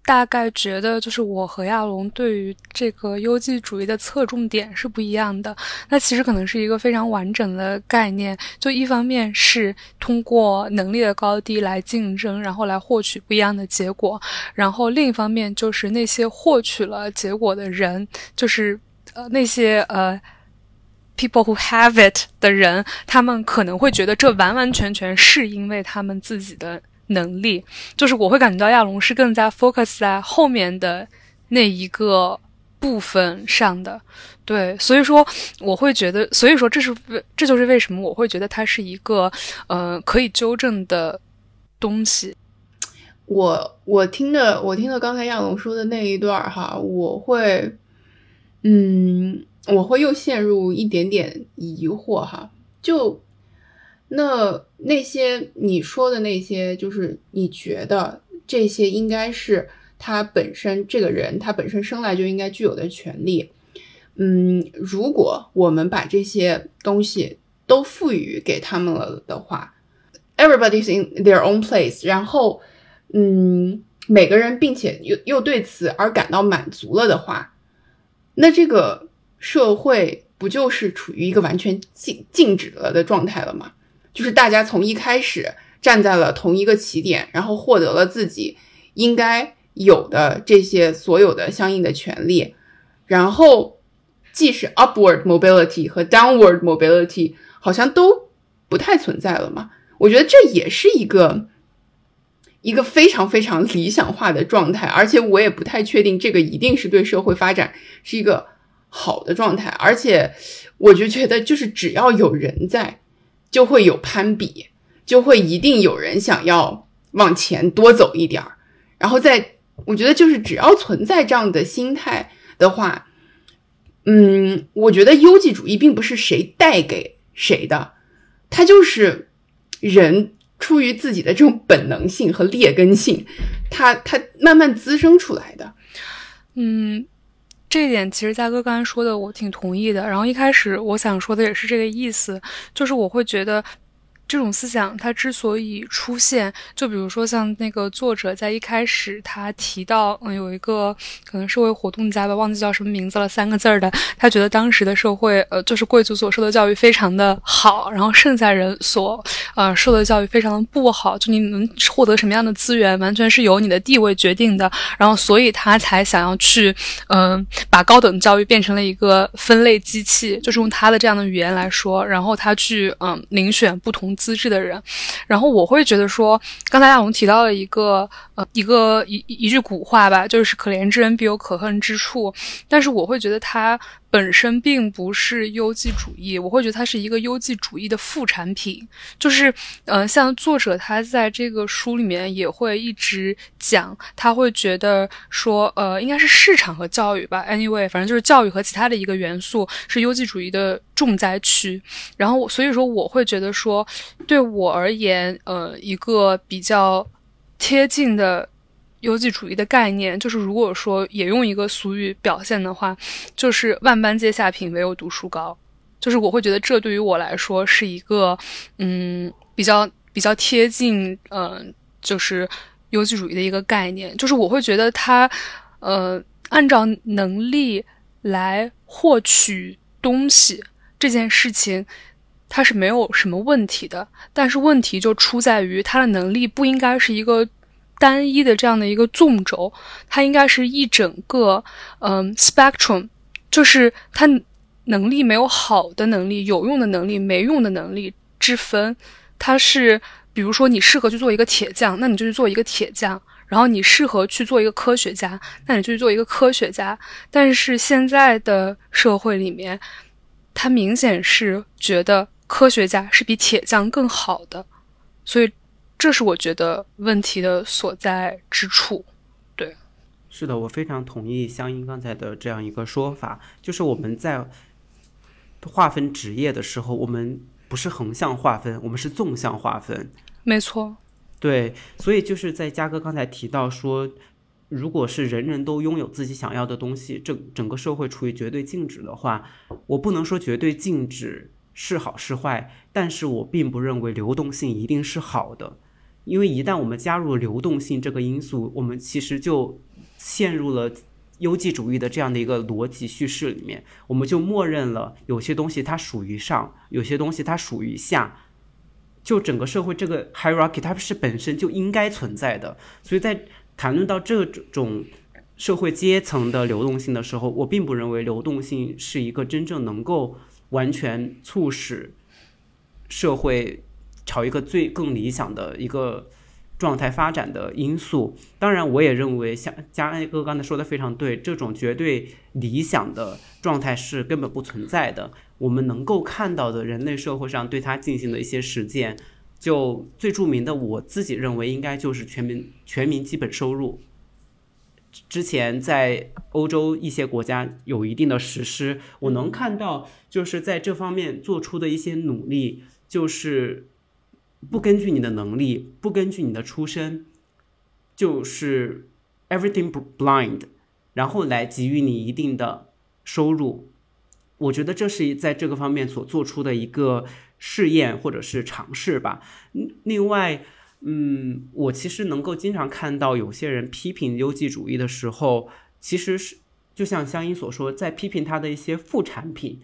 大概觉得就是我和亚龙对于这个优绩主义的侧重点是不一样的。那其实可能是一个非常完整的概念，就一方面是通过能力的高低来竞争，然后来获取不一样的结果，然后另一方面就是那些获取了结果的人，就是。呃，那些呃，people who have it 的人，他们可能会觉得这完完全全是因为他们自己的能力。就是我会感觉到亚龙是更加 focus 在后面的那一个部分上的。对，所以说我会觉得，所以说这是，这就是为什么我会觉得它是一个呃可以纠正的东西。我我听的，我听的刚才亚龙说的那一段哈，我会。嗯，我会又陷入一点点疑惑哈，就那那些你说的那些，就是你觉得这些应该是他本身这个人他本身生来就应该具有的权利。嗯，如果我们把这些东西都赋予给他们了的话，everybody's in their own place，然后嗯，每个人并且又又对此而感到满足了的话。那这个社会不就是处于一个完全静静止了的状态了吗？就是大家从一开始站在了同一个起点，然后获得了自己应该有的这些所有的相应的权利，然后即使 upward mobility 和 downward mobility 好像都不太存在了嘛？我觉得这也是一个一个非常非常理想化的状态，而且我也不太确定这个一定是对社会发展。是一个好的状态，而且我就觉得，就是只要有人在，就会有攀比，就会一定有人想要往前多走一点儿。然后在我觉得就是只要存在这样的心态的话，嗯，我觉得优绩主义并不是谁带给谁的，它就是人出于自己的这种本能性和劣根性，它它慢慢滋生出来的。嗯，这一点其实嘉哥刚才说的我挺同意的。然后一开始我想说的也是这个意思，就是我会觉得。这种思想它之所以出现，就比如说像那个作者在一开始他提到，嗯，有一个可能社会活动家吧，忘记叫什么名字了，三个字儿的，他觉得当时的社会，呃，就是贵族所受的教育非常的好，然后剩下人所，呃，受的教育非常的不好，就你能获得什么样的资源，完全是由你的地位决定的，然后所以他才想要去，嗯，把高等教育变成了一个分类机器，就是用他的这样的语言来说，然后他去，嗯，遴选不同。资质的人，然后我会觉得说，刚才亚龙提到了一个呃一个一一句古话吧，就是可怜之人必有可恨之处，但是我会觉得它。本身并不是优绩主义，我会觉得它是一个优绩主义的副产品。就是，呃，像作者他在这个书里面也会一直讲，他会觉得说，呃，应该是市场和教育吧。Anyway，反正就是教育和其他的一个元素是优绩主义的重灾区。然后，所以说我会觉得说，对我而言，呃，一个比较贴近的。优绩主义的概念，就是如果说也用一个俗语表现的话，就是万般皆下品，唯有读书高。就是我会觉得这对于我来说是一个，嗯，比较比较贴近，嗯，就是优绩主义的一个概念。就是我会觉得他，呃，按照能力来获取东西这件事情，它是没有什么问题的。但是问题就出在于他的能力不应该是一个。单一的这样的一个纵轴，它应该是一整个，嗯，spectrum，就是它能力没有好的能力、有用的能力、没用的能力之分。它是，比如说你适合去做一个铁匠，那你就去做一个铁匠；然后你适合去做一个科学家，那你就去做一个科学家。但是现在的社会里面，他明显是觉得科学家是比铁匠更好的，所以。这是我觉得问题的所在之处，对，是的，我非常同意香音刚才的这样一个说法，就是我们在划分职业的时候，我们不是横向划分，我们是纵向划分，没错，对，所以就是在嘉哥刚才提到说，如果是人人都拥有自己想要的东西，整整个社会处于绝对静止的话，我不能说绝对静止是好是坏，但是我并不认为流动性一定是好的。因为一旦我们加入流动性这个因素，我们其实就陷入了优绩主义的这样的一个逻辑叙事里面，我们就默认了有些东西它属于上，有些东西它属于下，就整个社会这个 hierarchy 它是本身就应该存在的。所以在谈论到这种社会阶层的流动性的时候，我并不认为流动性是一个真正能够完全促使社会。朝一个最更理想的一个状态发展的因素，当然，我也认为像嘉安哥刚才说的非常对，这种绝对理想的状态是根本不存在的。我们能够看到的人类社会上对它进行的一些实践，就最著名的，我自己认为应该就是全民全民基本收入。之前在欧洲一些国家有一定的实施，我能看到就是在这方面做出的一些努力，就是。不根据你的能力，不根据你的出身，就是 everything blind，然后来给予你一定的收入。我觉得这是在这个方面所做出的一个试验或者是尝试吧。另外，嗯，我其实能够经常看到有些人批评优绩主义的时候，其实是就像香音所说，在批评他的一些副产品，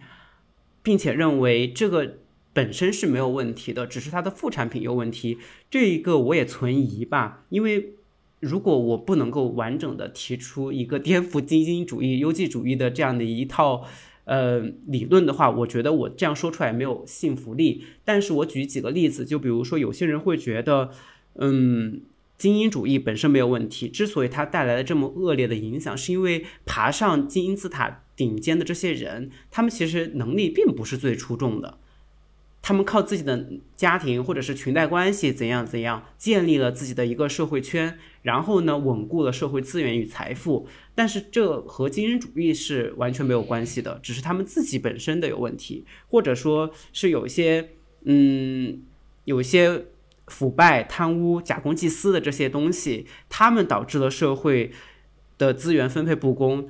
并且认为这个。本身是没有问题的，只是它的副产品有问题。这一个我也存疑吧，因为如果我不能够完整的提出一个 颠覆精英主义、优绩主义的这样的一套呃理论的话，我觉得我这样说出来没有信服力。但是我举几个例子，就比如说有些人会觉得，嗯，精英主义本身没有问题，之所以它带来了这么恶劣的影响，是因为爬上精英字塔顶尖的这些人，他们其实能力并不是最出众的。他们靠自己的家庭或者是裙带关系怎样怎样建立了自己的一个社会圈，然后呢稳固了社会资源与财富。但是这和精英主义是完全没有关系的，只是他们自己本身的有问题，或者说是有一些嗯有一些腐败、贪污、假公济私的这些东西，他们导致了社会的资源分配不公。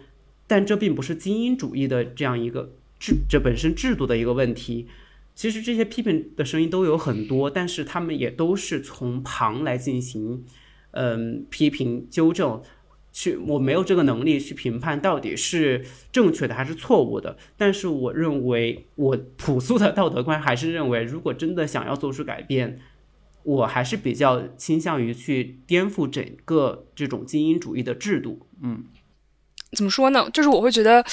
但这并不是精英主义的这样一个制这本身制度的一个问题。其实这些批评的声音都有很多，但是他们也都是从旁来进行，嗯，批评纠正，去我没有这个能力去评判到底是正确的还是错误的。但是我认为，我朴素的道德观还是认为，如果真的想要做出改变，我还是比较倾向于去颠覆整个这种精英主义的制度。嗯，怎么说呢？就是我会觉得。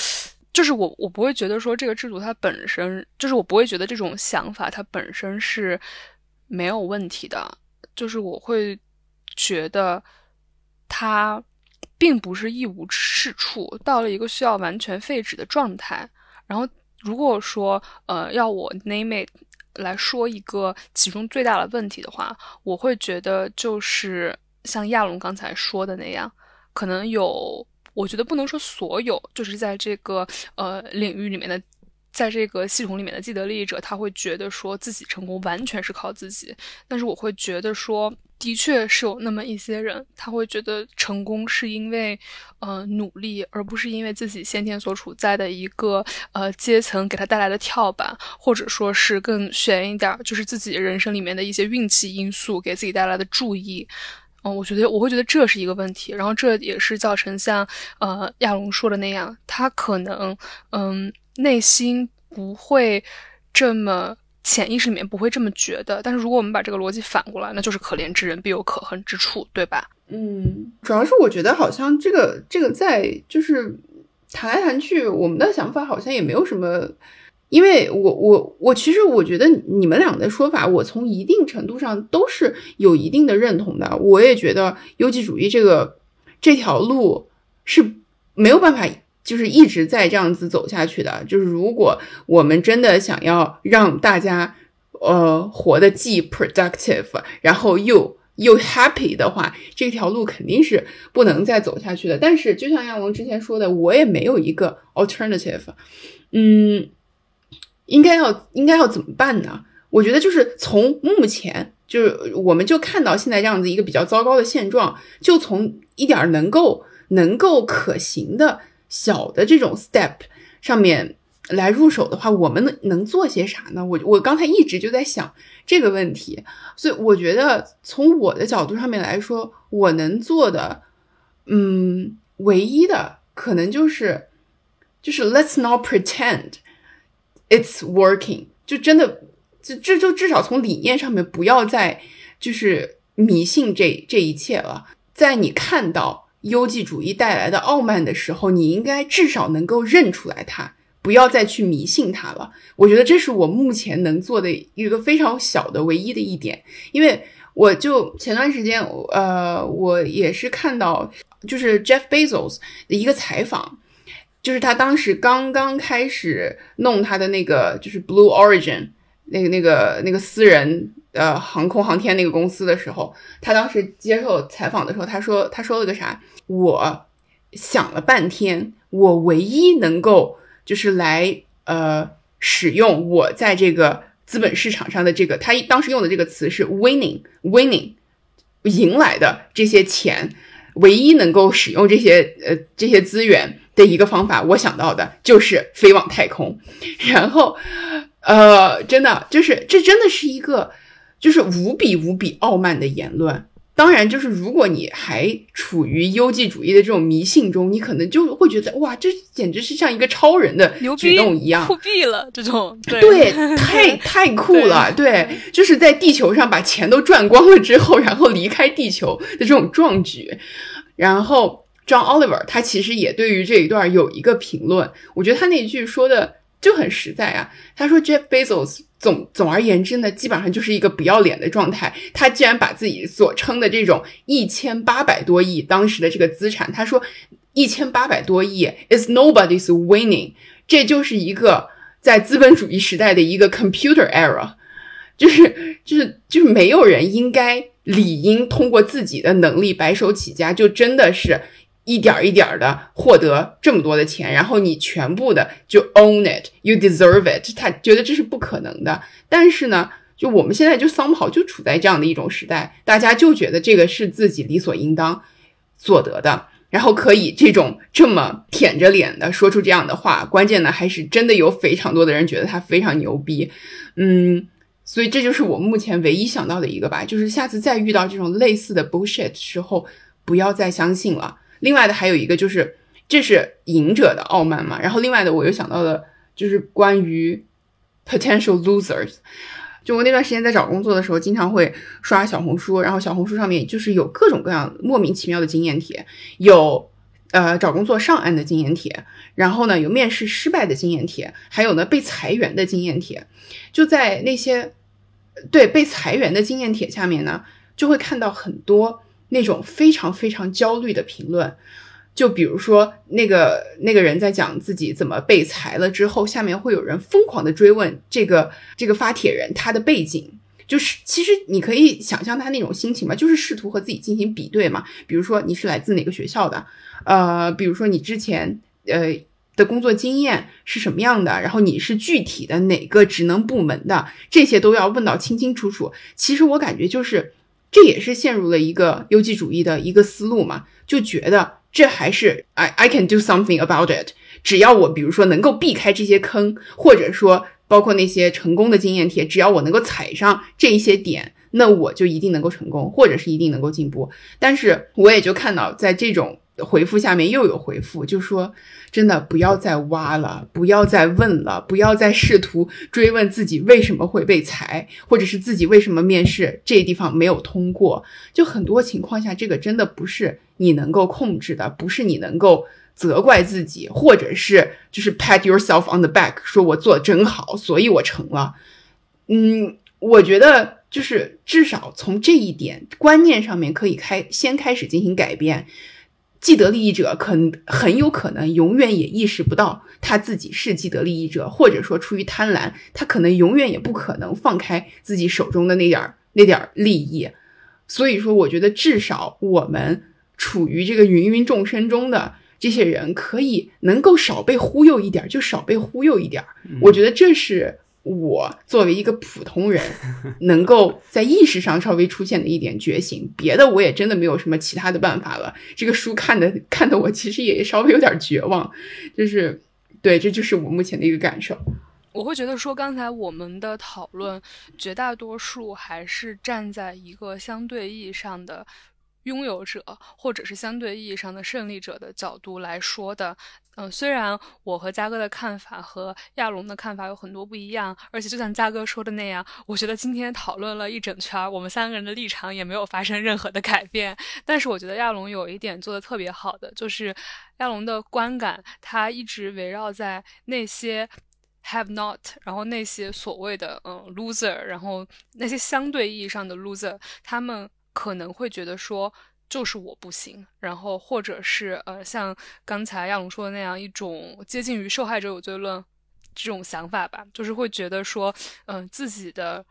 就是我，我不会觉得说这个制度它本身，就是我不会觉得这种想法它本身是没有问题的。就是我会觉得它并不是一无是处，到了一个需要完全废止的状态。然后如果说呃要我 name it 来说一个其中最大的问题的话，我会觉得就是像亚龙刚才说的那样，可能有。我觉得不能说所有，就是在这个呃领域里面的，在这个系统里面的既得利益者，他会觉得说自己成功完全是靠自己。但是我会觉得说，的确是有那么一些人，他会觉得成功是因为呃努力，而不是因为自己先天所处在的一个呃阶层给他带来的跳板，或者说是更悬一点，就是自己人生里面的一些运气因素给自己带来的注意。嗯，我觉得我会觉得这是一个问题，然后这也是造成像呃亚龙说的那样，他可能嗯内心不会这么潜意识里面不会这么觉得，但是如果我们把这个逻辑反过来，那就是可怜之人必有可恨之处，对吧？嗯，主要是我觉得好像这个这个在就是谈来谈去，我们的想法好像也没有什么。因为我我我其实我觉得你们俩的说法，我从一定程度上都是有一定的认同的。我也觉得优绩主义这个这条路是没有办法就是一直在这样子走下去的。就是如果我们真的想要让大家呃活得既 productive，然后又又 happy 的话，这条路肯定是不能再走下去的。但是就像亚龙之前说的，我也没有一个 alternative，嗯。应该要应该要怎么办呢？我觉得就是从目前就是我们就看到现在这样子一个比较糟糕的现状，就从一点能够能够可行的小的这种 step 上面来入手的话，我们能能做些啥呢？我我刚才一直就在想这个问题，所以我觉得从我的角度上面来说，我能做的，嗯，唯一的可能就是就是 let's not pretend。It's working，就真的，就这就至少从理念上面不要再就是迷信这这一切了。在你看到优绩主义带来的傲慢的时候，你应该至少能够认出来它，不要再去迷信它了。我觉得这是我目前能做的一个非常小的唯一的一点。因为我就前段时间，呃，我也是看到就是 Jeff Bezos 的一个采访。就是他当时刚刚开始弄他的那个，就是 Blue Origin 那个那个那个私人呃航空航天那个公司的时候，他当时接受采访的时候，他说他说了个啥？我想了半天，我唯一能够就是来呃使用我在这个资本市场上的这个，他当时用的这个词是 winning winning 赢来的这些钱，唯一能够使用这些呃这些资源。的一个方法，我想到的就是飞往太空，然后，呃，真的就是这真的是一个就是无比无比傲慢的言论。当然，就是如果你还处于优绩主义的这种迷信中，你可能就会觉得哇，这简直是像一个超人的举动一样，酷毙了这种，对，太 太酷了，对，就是在地球上把钱都赚光了之后，然后离开地球的这种壮举，然后。John Oliver，他其实也对于这一段有一个评论，我觉得他那句说的就很实在啊。他说，Jeff Bezos 总总而言之呢，基本上就是一个不要脸的状态。他既然把自己所称的这种一千八百多亿当时的这个资产，他说一千八百多亿 is nobody's winning，这就是一个在资本主义时代的一个 computer era。就是就是就是没有人应该理应通过自己的能力白手起家，就真的是一点一点的获得这么多的钱，然后你全部的就 own it，you deserve it，他觉得这是不可能的。但是呢，就我们现在就桑跑就处在这样的一种时代，大家就觉得这个是自己理所应当所得的。然后可以这种这么舔着脸的说出这样的话，关键呢还是真的有非常多的人觉得他非常牛逼，嗯，所以这就是我目前唯一想到的一个吧，就是下次再遇到这种类似的 bullshit 时候，不要再相信了。另外的还有一个就是，这是赢者的傲慢嘛，然后另外的我又想到了就是关于 potential losers。就我那段时间在找工作的时候，经常会刷小红书，然后小红书上面就是有各种各样莫名其妙的经验帖，有呃找工作上岸的经验帖，然后呢有面试失败的经验帖，还有呢被裁员的经验帖。就在那些对被裁员的经验帖下面呢，就会看到很多那种非常非常焦虑的评论。就比如说那个那个人在讲自己怎么被裁了之后，下面会有人疯狂的追问这个这个发帖人他的背景，就是其实你可以想象他那种心情嘛，就是试图和自己进行比对嘛。比如说你是来自哪个学校的，呃，比如说你之前呃的工作经验是什么样的，然后你是具体的哪个职能部门的，这些都要问到清清楚楚。其实我感觉就是这也是陷入了一个优绩主义的一个思路嘛，就觉得。这还是 I I can do something about it。只要我比如说能够避开这些坑，或者说包括那些成功的经验帖，只要我能够踩上这一些点，那我就一定能够成功，或者是一定能够进步。但是我也就看到在这种。回复下面又有回复，就说真的不要再挖了，不要再问了，不要再试图追问自己为什么会被裁，或者是自己为什么面试这地方没有通过。就很多情况下，这个真的不是你能够控制的，不是你能够责怪自己，或者是就是 pat yourself on the back，说我做的真好，所以我成了。嗯，我觉得就是至少从这一点观念上面可以开先开始进行改变。既得利益者可很有可能永远也意识不到他自己是既得利益者，或者说出于贪婪，他可能永远也不可能放开自己手中的那点儿那点儿利益。所以说，我觉得至少我们处于这个芸芸众生中的这些人，可以能够少被忽悠一点，就少被忽悠一点。我觉得这是。我作为一个普通人，能够在意识上稍微出现的一点觉醒，别的我也真的没有什么其他的办法了。这个书看的看的我其实也稍微有点绝望，就是对，这就是我目前的一个感受。我会觉得说，刚才我们的讨论，绝大多数还是站在一个相对意义上的。拥有者，或者是相对意义上的胜利者的角度来说的，嗯，虽然我和嘉哥的看法和亚龙的看法有很多不一样，而且就像嘉哥说的那样，我觉得今天讨论了一整圈，我们三个人的立场也没有发生任何的改变。但是我觉得亚龙有一点做的特别好的，就是亚龙的观感，他一直围绕在那些 have not，然后那些所谓的嗯 loser，然后那些相对意义上的 loser，他们。可能会觉得说就是我不行，然后或者是呃像刚才亚龙说的那样一种接近于受害者有罪论这种想法吧，就是会觉得说嗯自己的。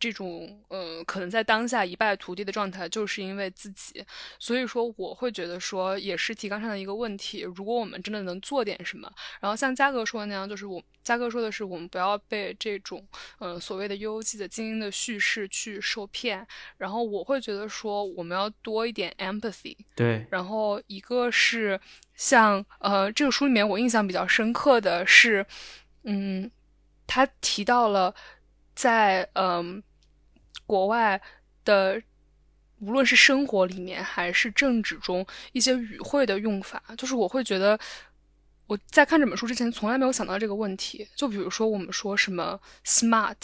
这种呃，可能在当下一败涂地的状态，就是因为自己，所以说我会觉得说，也是提纲上的一个问题。如果我们真的能做点什么，然后像嘉哥说的那样，就是我嘉哥说的是，我们不要被这种呃所谓的优绩的精英的叙事去受骗。然后我会觉得说，我们要多一点 empathy。对。然后一个是像呃这个书里面我印象比较深刻的是，嗯，他提到了在嗯。国外的，无论是生活里面还是政治中一些语汇的用法，就是我会觉得我在看这本书之前从来没有想到这个问题。就比如说我们说什么 smart，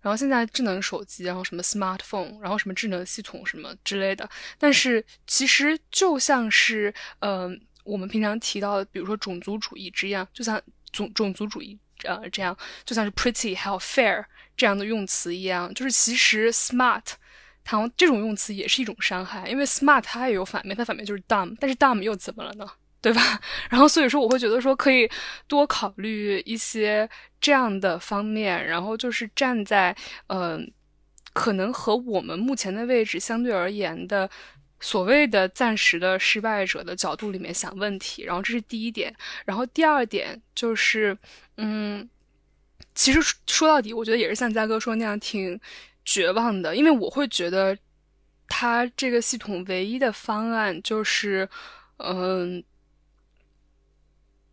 然后现在智能手机，然后什么 smartphone，然后什么智能系统什么之类的，但是其实就像是嗯我们平常提到的，比如说种族主义之样，就像种种族主义呃这样，就像是 pretty 还有 fair。这样的用词一样，就是其实 smart，它这种用词也是一种伤害，因为 smart 它也有反面，它反面就是 dumb，但是 dumb 又怎么了呢？对吧？然后所以说我会觉得说可以多考虑一些这样的方面，然后就是站在嗯可能和我们目前的位置相对而言的所谓的暂时的失败者的角度里面想问题，然后这是第一点，然后第二点就是，嗯，其实说到底，我觉得也是像嘉哥说那样挺绝望的，因为我会觉得他这个系统唯一的方案就是，嗯，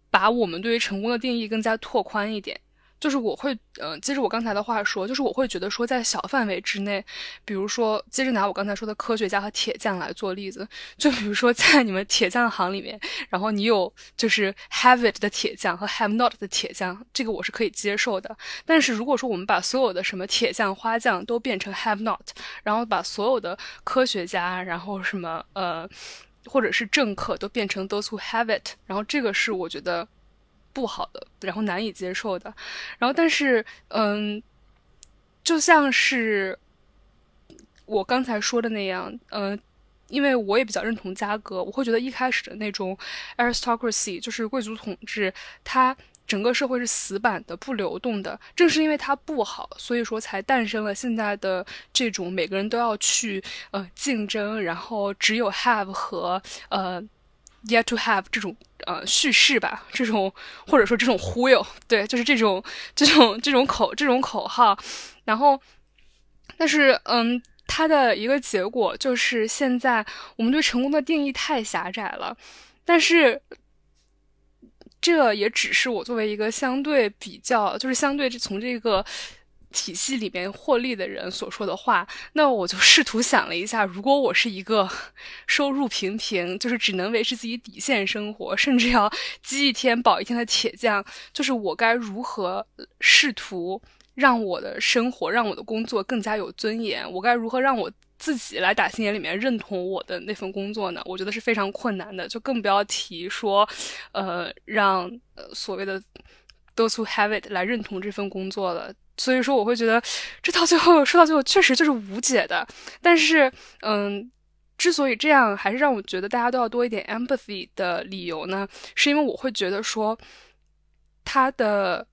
把我们对于成功的定义更加拓宽一点。就是我会，嗯，接着我刚才的话说，就是我会觉得说，在小范围之内，比如说，接着拿我刚才说的科学家和铁匠来做例子，就比如说在你们铁匠行里面，然后你有就是 have it 的铁匠和 have not 的铁匠，这个我是可以接受的。但是如果说我们把所有的什么铁匠、花匠都变成 have not，然后把所有的科学家，然后什么呃，或者是政客都变成 those who have it，然后这个是我觉得。不好的，然后难以接受的，然后但是，嗯，就像是我刚才说的那样，嗯，因为我也比较认同嘉哥，我会觉得一开始的那种 aristocracy 就是贵族统治，它整个社会是死板的、不流动的，正是因为它不好，所以说才诞生了现在的这种每个人都要去呃竞争，然后只有 have 和呃。Yet to have 这种呃叙事吧，这种或者说这种忽悠，对，就是这种这种这种口这种口号，然后，但是嗯，它的一个结果就是现在我们对成功的定义太狭窄了，但是这也只是我作为一个相对比较，就是相对从这个。体系里面获利的人所说的话，那我就试图想了一下，如果我是一个 收入平平，就是只能维持自己底线生活，甚至要积一天饱一天的铁匠，就是我该如何试图让我的生活、让我的工作更加有尊严？我该如何让我自己来打心眼里面认同我的那份工作呢？我觉得是非常困难的，就更不要提说，呃，让呃所谓的 those who have it 来认同这份工作了。所以说，我会觉得这到最后说到最后确实就是无解的。但是，嗯，之所以这样，还是让我觉得大家都要多一点 empathy 的理由呢，是因为我会觉得说，他的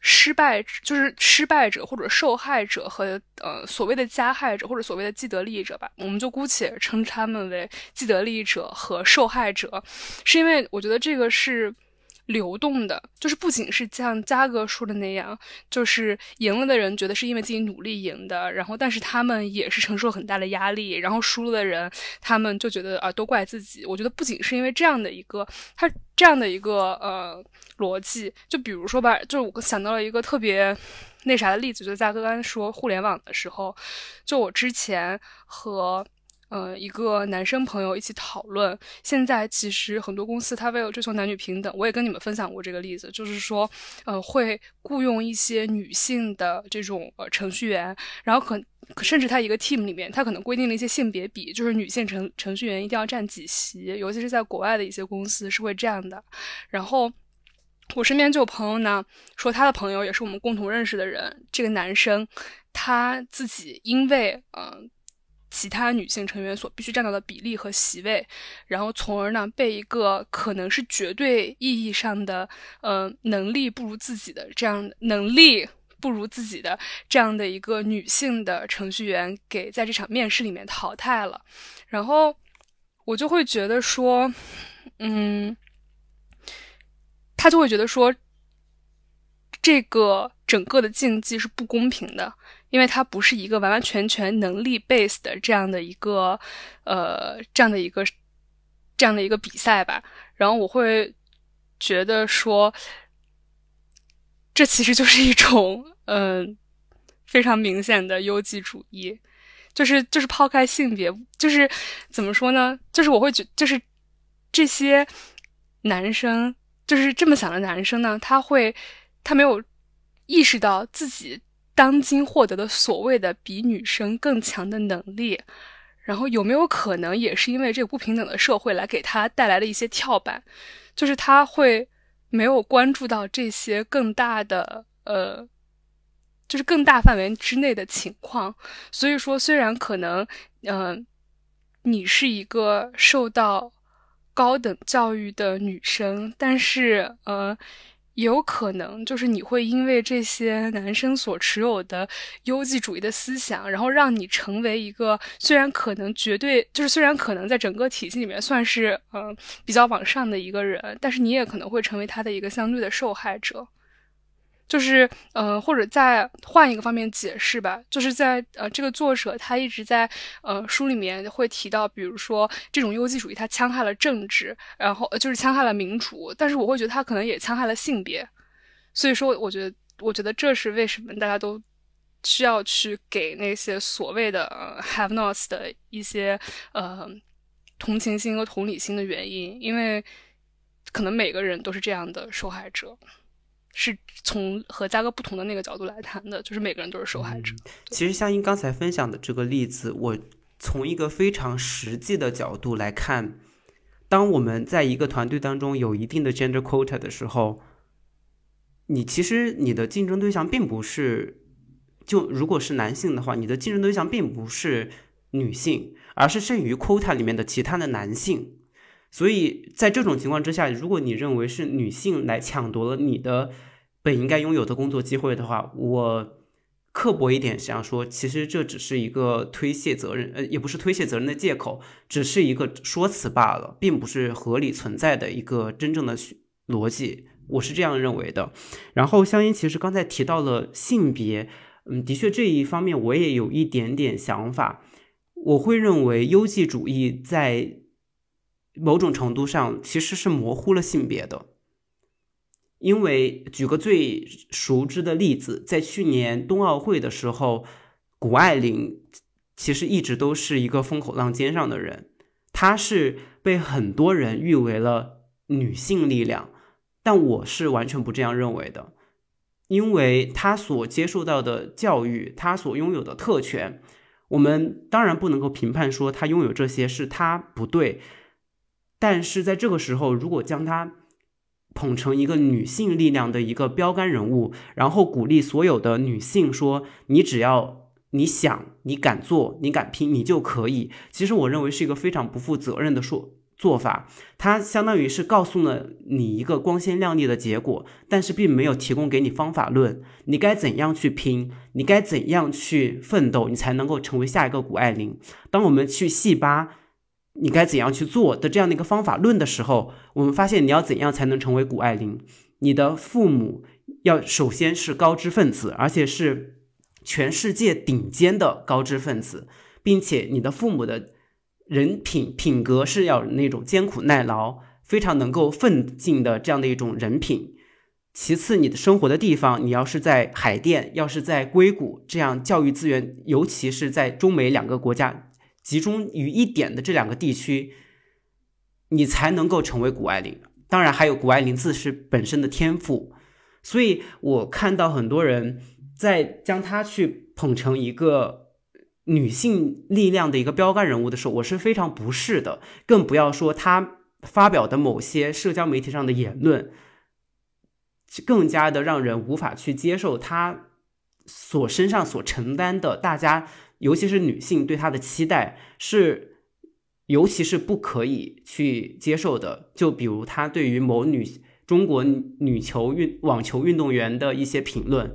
失败就是失败者或者受害者和呃所谓的加害者或者所谓的既得利益者吧，我们就姑且称他们为既得利益者和受害者，是因为我觉得这个是。流动的，就是不仅是像嘉哥说的那样，就是赢了的人觉得是因为自己努力赢的，然后但是他们也是承受很大的压力，然后输了的人，他们就觉得啊都怪自己。我觉得不仅是因为这样的一个他这样的一个呃逻辑，就比如说吧，就是我想到了一个特别那啥的例子，就嘉哥刚才说互联网的时候，就我之前和。呃，一个男生朋友一起讨论，现在其实很多公司他为了追求男女平等，我也跟你们分享过这个例子，就是说，呃，会雇佣一些女性的这种呃程序员，然后可甚至他一个 team 里面，他可能规定了一些性别比，就是女性程程序员一定要占几席，尤其是在国外的一些公司是会这样的。然后我身边就有朋友呢，说他的朋友也是我们共同认识的人，这个男生他自己因为嗯。其他女性成员所必须占到的比例和席位，然后从而呢被一个可能是绝对意义上的呃能力不如自己的这样能力不如自己的这样的一个女性的程序员给在这场面试里面淘汰了，然后我就会觉得说，嗯，他就会觉得说，这个整个的竞技是不公平的。因为它不是一个完完全全能力 base 的这样的一个，呃，这样的一个这样的一个比赛吧。然后我会觉得说，这其实就是一种嗯非常明显的优绩主义，就是就是抛开性别，就是怎么说呢？就是我会觉，就是这些男生，就是这么想的男生呢，他会他没有意识到自己。当今获得的所谓的比女生更强的能力，然后有没有可能也是因为这个不平等的社会来给他带来了一些跳板，就是他会没有关注到这些更大的呃，就是更大范围之内的情况。所以说，虽然可能嗯，你是一个受到高等教育的女生，但是呃。有可能就是你会因为这些男生所持有的优绩主义的思想，然后让你成为一个虽然可能绝对就是虽然可能在整个体系里面算是嗯比较往上的一个人，但是你也可能会成为他的一个相对的受害者。就是，呃，或者再换一个方面解释吧，就是在呃，这个作者他一直在呃书里面会提到，比如说这种优绩主义，它戕害了政治，然后就是戕害了民主，但是我会觉得他可能也戕害了性别，所以说，我觉得，我觉得这是为什么大家都需要去给那些所谓的 have nots 的一些呃同情心和同理心的原因，因为可能每个人都是这样的受害者。是从和嘉哥不同的那个角度来谈的，就是每个人都是受害者。其实香音刚才分享的这个例子，我从一个非常实际的角度来看，当我们在一个团队当中有一定的 gender quota 的时候，你其实你的竞争对象并不是，就如果是男性的话，你的竞争对象并不是女性，而是剩余 quota 里面的其他的男性。所以在这种情况之下，如果你认为是女性来抢夺了你的。本应该拥有的工作机会的话，我刻薄一点想说，其实这只是一个推卸责任，呃，也不是推卸责任的借口，只是一个说辞罢了，并不是合理存在的一个真正的逻辑。我是这样认为的。然后香烟其实刚才提到了性别，嗯，的确这一方面我也有一点点想法。我会认为优绩主义在某种程度上其实是模糊了性别的。因为举个最熟知的例子，在去年冬奥会的时候，谷爱凌其实一直都是一个风口浪尖上的人，她是被很多人誉为了女性力量，但我是完全不这样认为的，因为她所接受到的教育，她所拥有的特权，我们当然不能够评判说她拥有这些是她不对，但是在这个时候，如果将她。捧成一个女性力量的一个标杆人物，然后鼓励所有的女性说：“你只要你想，你敢做，你敢拼，你就可以。”其实我认为是一个非常不负责任的说做法。它相当于是告诉了你一个光鲜亮丽的结果，但是并没有提供给你方法论，你该怎样去拼，你该怎样去奋斗，你才能够成为下一个谷爱凌。当我们去细扒。你该怎样去做的这样的一个方法论的时候，我们发现你要怎样才能成为谷爱凌？你的父母要首先是高知分子，而且是全世界顶尖的高知分子，并且你的父母的人品品格是要那种艰苦耐劳、非常能够奋进的这样的一种人品。其次，你的生活的地方，你要是在海淀，要是在硅谷，这样教育资源，尤其是在中美两个国家。集中于一点的这两个地区，你才能够成为谷爱凌。当然，还有谷爱凌自身本身的天赋。所以我看到很多人在将她去捧成一个女性力量的一个标杆人物的时候，我是非常不适的。更不要说她发表的某些社交媒体上的言论，更加的让人无法去接受她所身上所承担的大家。尤其是女性对他的期待是，尤其是不可以去接受的。就比如他对于某女中国女球运网球运动员的一些评论，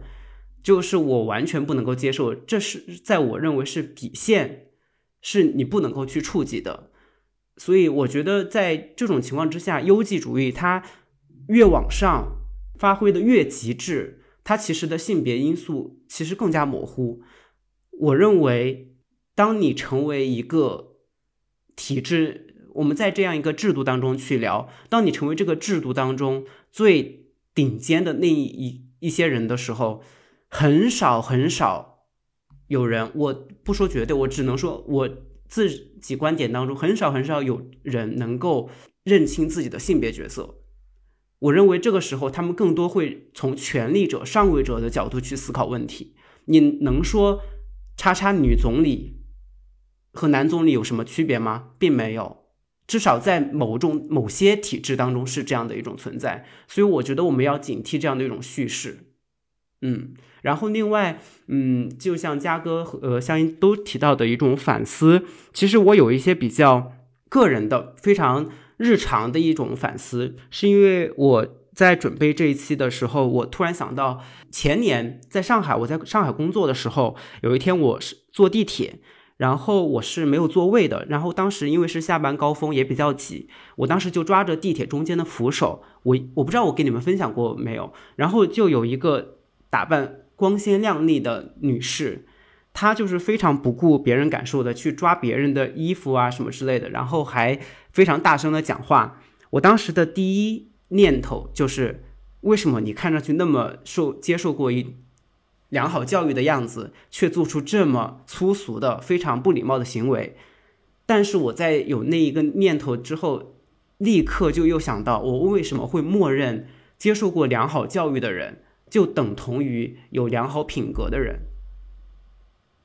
就是我完全不能够接受。这是在我认为是底线，是你不能够去触及的。所以我觉得在这种情况之下，优绩主义它越往上发挥的越极致，它其实的性别因素其实更加模糊。我认为，当你成为一个体制，我们在这样一个制度当中去聊，当你成为这个制度当中最顶尖的那一一些人的时候，很少很少有人，我不说绝对，我只能说我自己观点当中，很少很少有人能够认清自己的性别角色。我认为这个时候，他们更多会从权力者、上位者的角度去思考问题。你能说？叉叉女总理和男总理有什么区别吗？并没有，至少在某种某些体制当中是这样的一种存在。所以我觉得我们要警惕这样的一种叙事。嗯，然后另外，嗯，就像嘉哥和呃香音都提到的一种反思，其实我有一些比较个人的、非常日常的一种反思，是因为我在准备这一期的时候，我突然想到前年在上海，我在上海工作的时候，有一天我是坐地铁，然后我是没有座位的，然后当时因为是下班高峰也比较挤，我当时就抓着地铁中间的扶手，我我不知道我跟你们分享过没有，然后就有一个打扮光鲜亮丽的女士。她就是非常不顾别人感受的去抓别人的衣服啊什么之类的，然后还非常大声的讲话。我当时的第一念头就是，为什么你看上去那么受接受过一良好教育的样子，却做出这么粗俗的、非常不礼貌的行为？但是我在有那一个念头之后，立刻就又想到，我为什么会默认接受过良好教育的人就等同于有良好品格的人？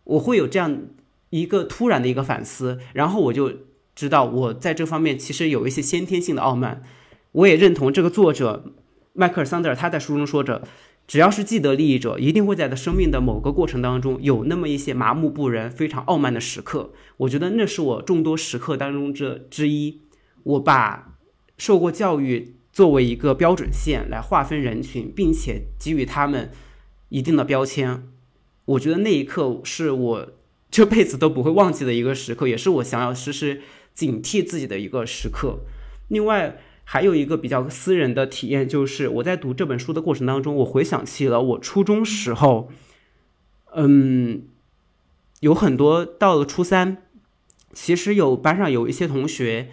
我会有这样一个突然的一个反思，然后我就知道我在这方面其实有一些先天性的傲慢。我也认同这个作者迈克尔桑德尔他在书中说着，只要是既得利益者，一定会在他生命的某个过程当中有那么一些麻木不仁、非常傲慢的时刻。我觉得那是我众多时刻当中这之一。我把受过教育作为一个标准线来划分人群，并且给予他们一定的标签。我觉得那一刻是我这辈子都不会忘记的一个时刻，也是我想要时时警惕自己的一个时刻。另外，还有一个比较私人的体验，就是我在读这本书的过程当中，我回想起了我初中时候，嗯，有很多到了初三，其实有班上有一些同学，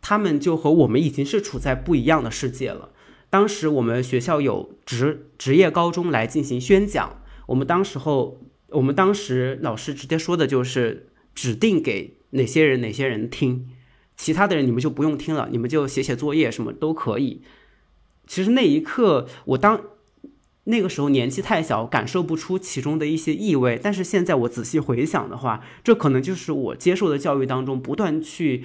他们就和我们已经是处在不一样的世界了。当时我们学校有职职业高中来进行宣讲。我们当时候，我们当时老师直接说的就是指定给哪些人哪些人听，其他的人你们就不用听了，你们就写写作业什么都可以。其实那一刻，我当那个时候年纪太小，感受不出其中的一些意味。但是现在我仔细回想的话，这可能就是我接受的教育当中不断去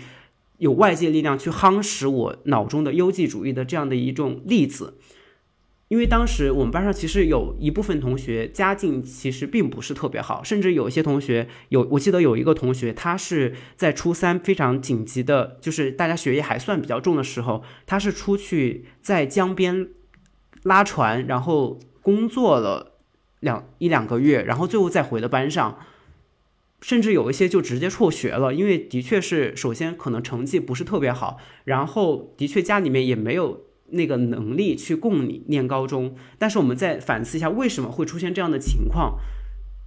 有外界力量去夯实我脑中的优绩主义的这样的一种例子。因为当时我们班上其实有一部分同学家境其实并不是特别好，甚至有一些同学有，我记得有一个同学，他是在初三非常紧急的，就是大家学业还算比较重的时候，他是出去在江边拉船，然后工作了两一两个月，然后最后再回了班上，甚至有一些就直接辍学了，因为的确是首先可能成绩不是特别好，然后的确家里面也没有。那个能力去供你念高中，但是我们再反思一下，为什么会出现这样的情况？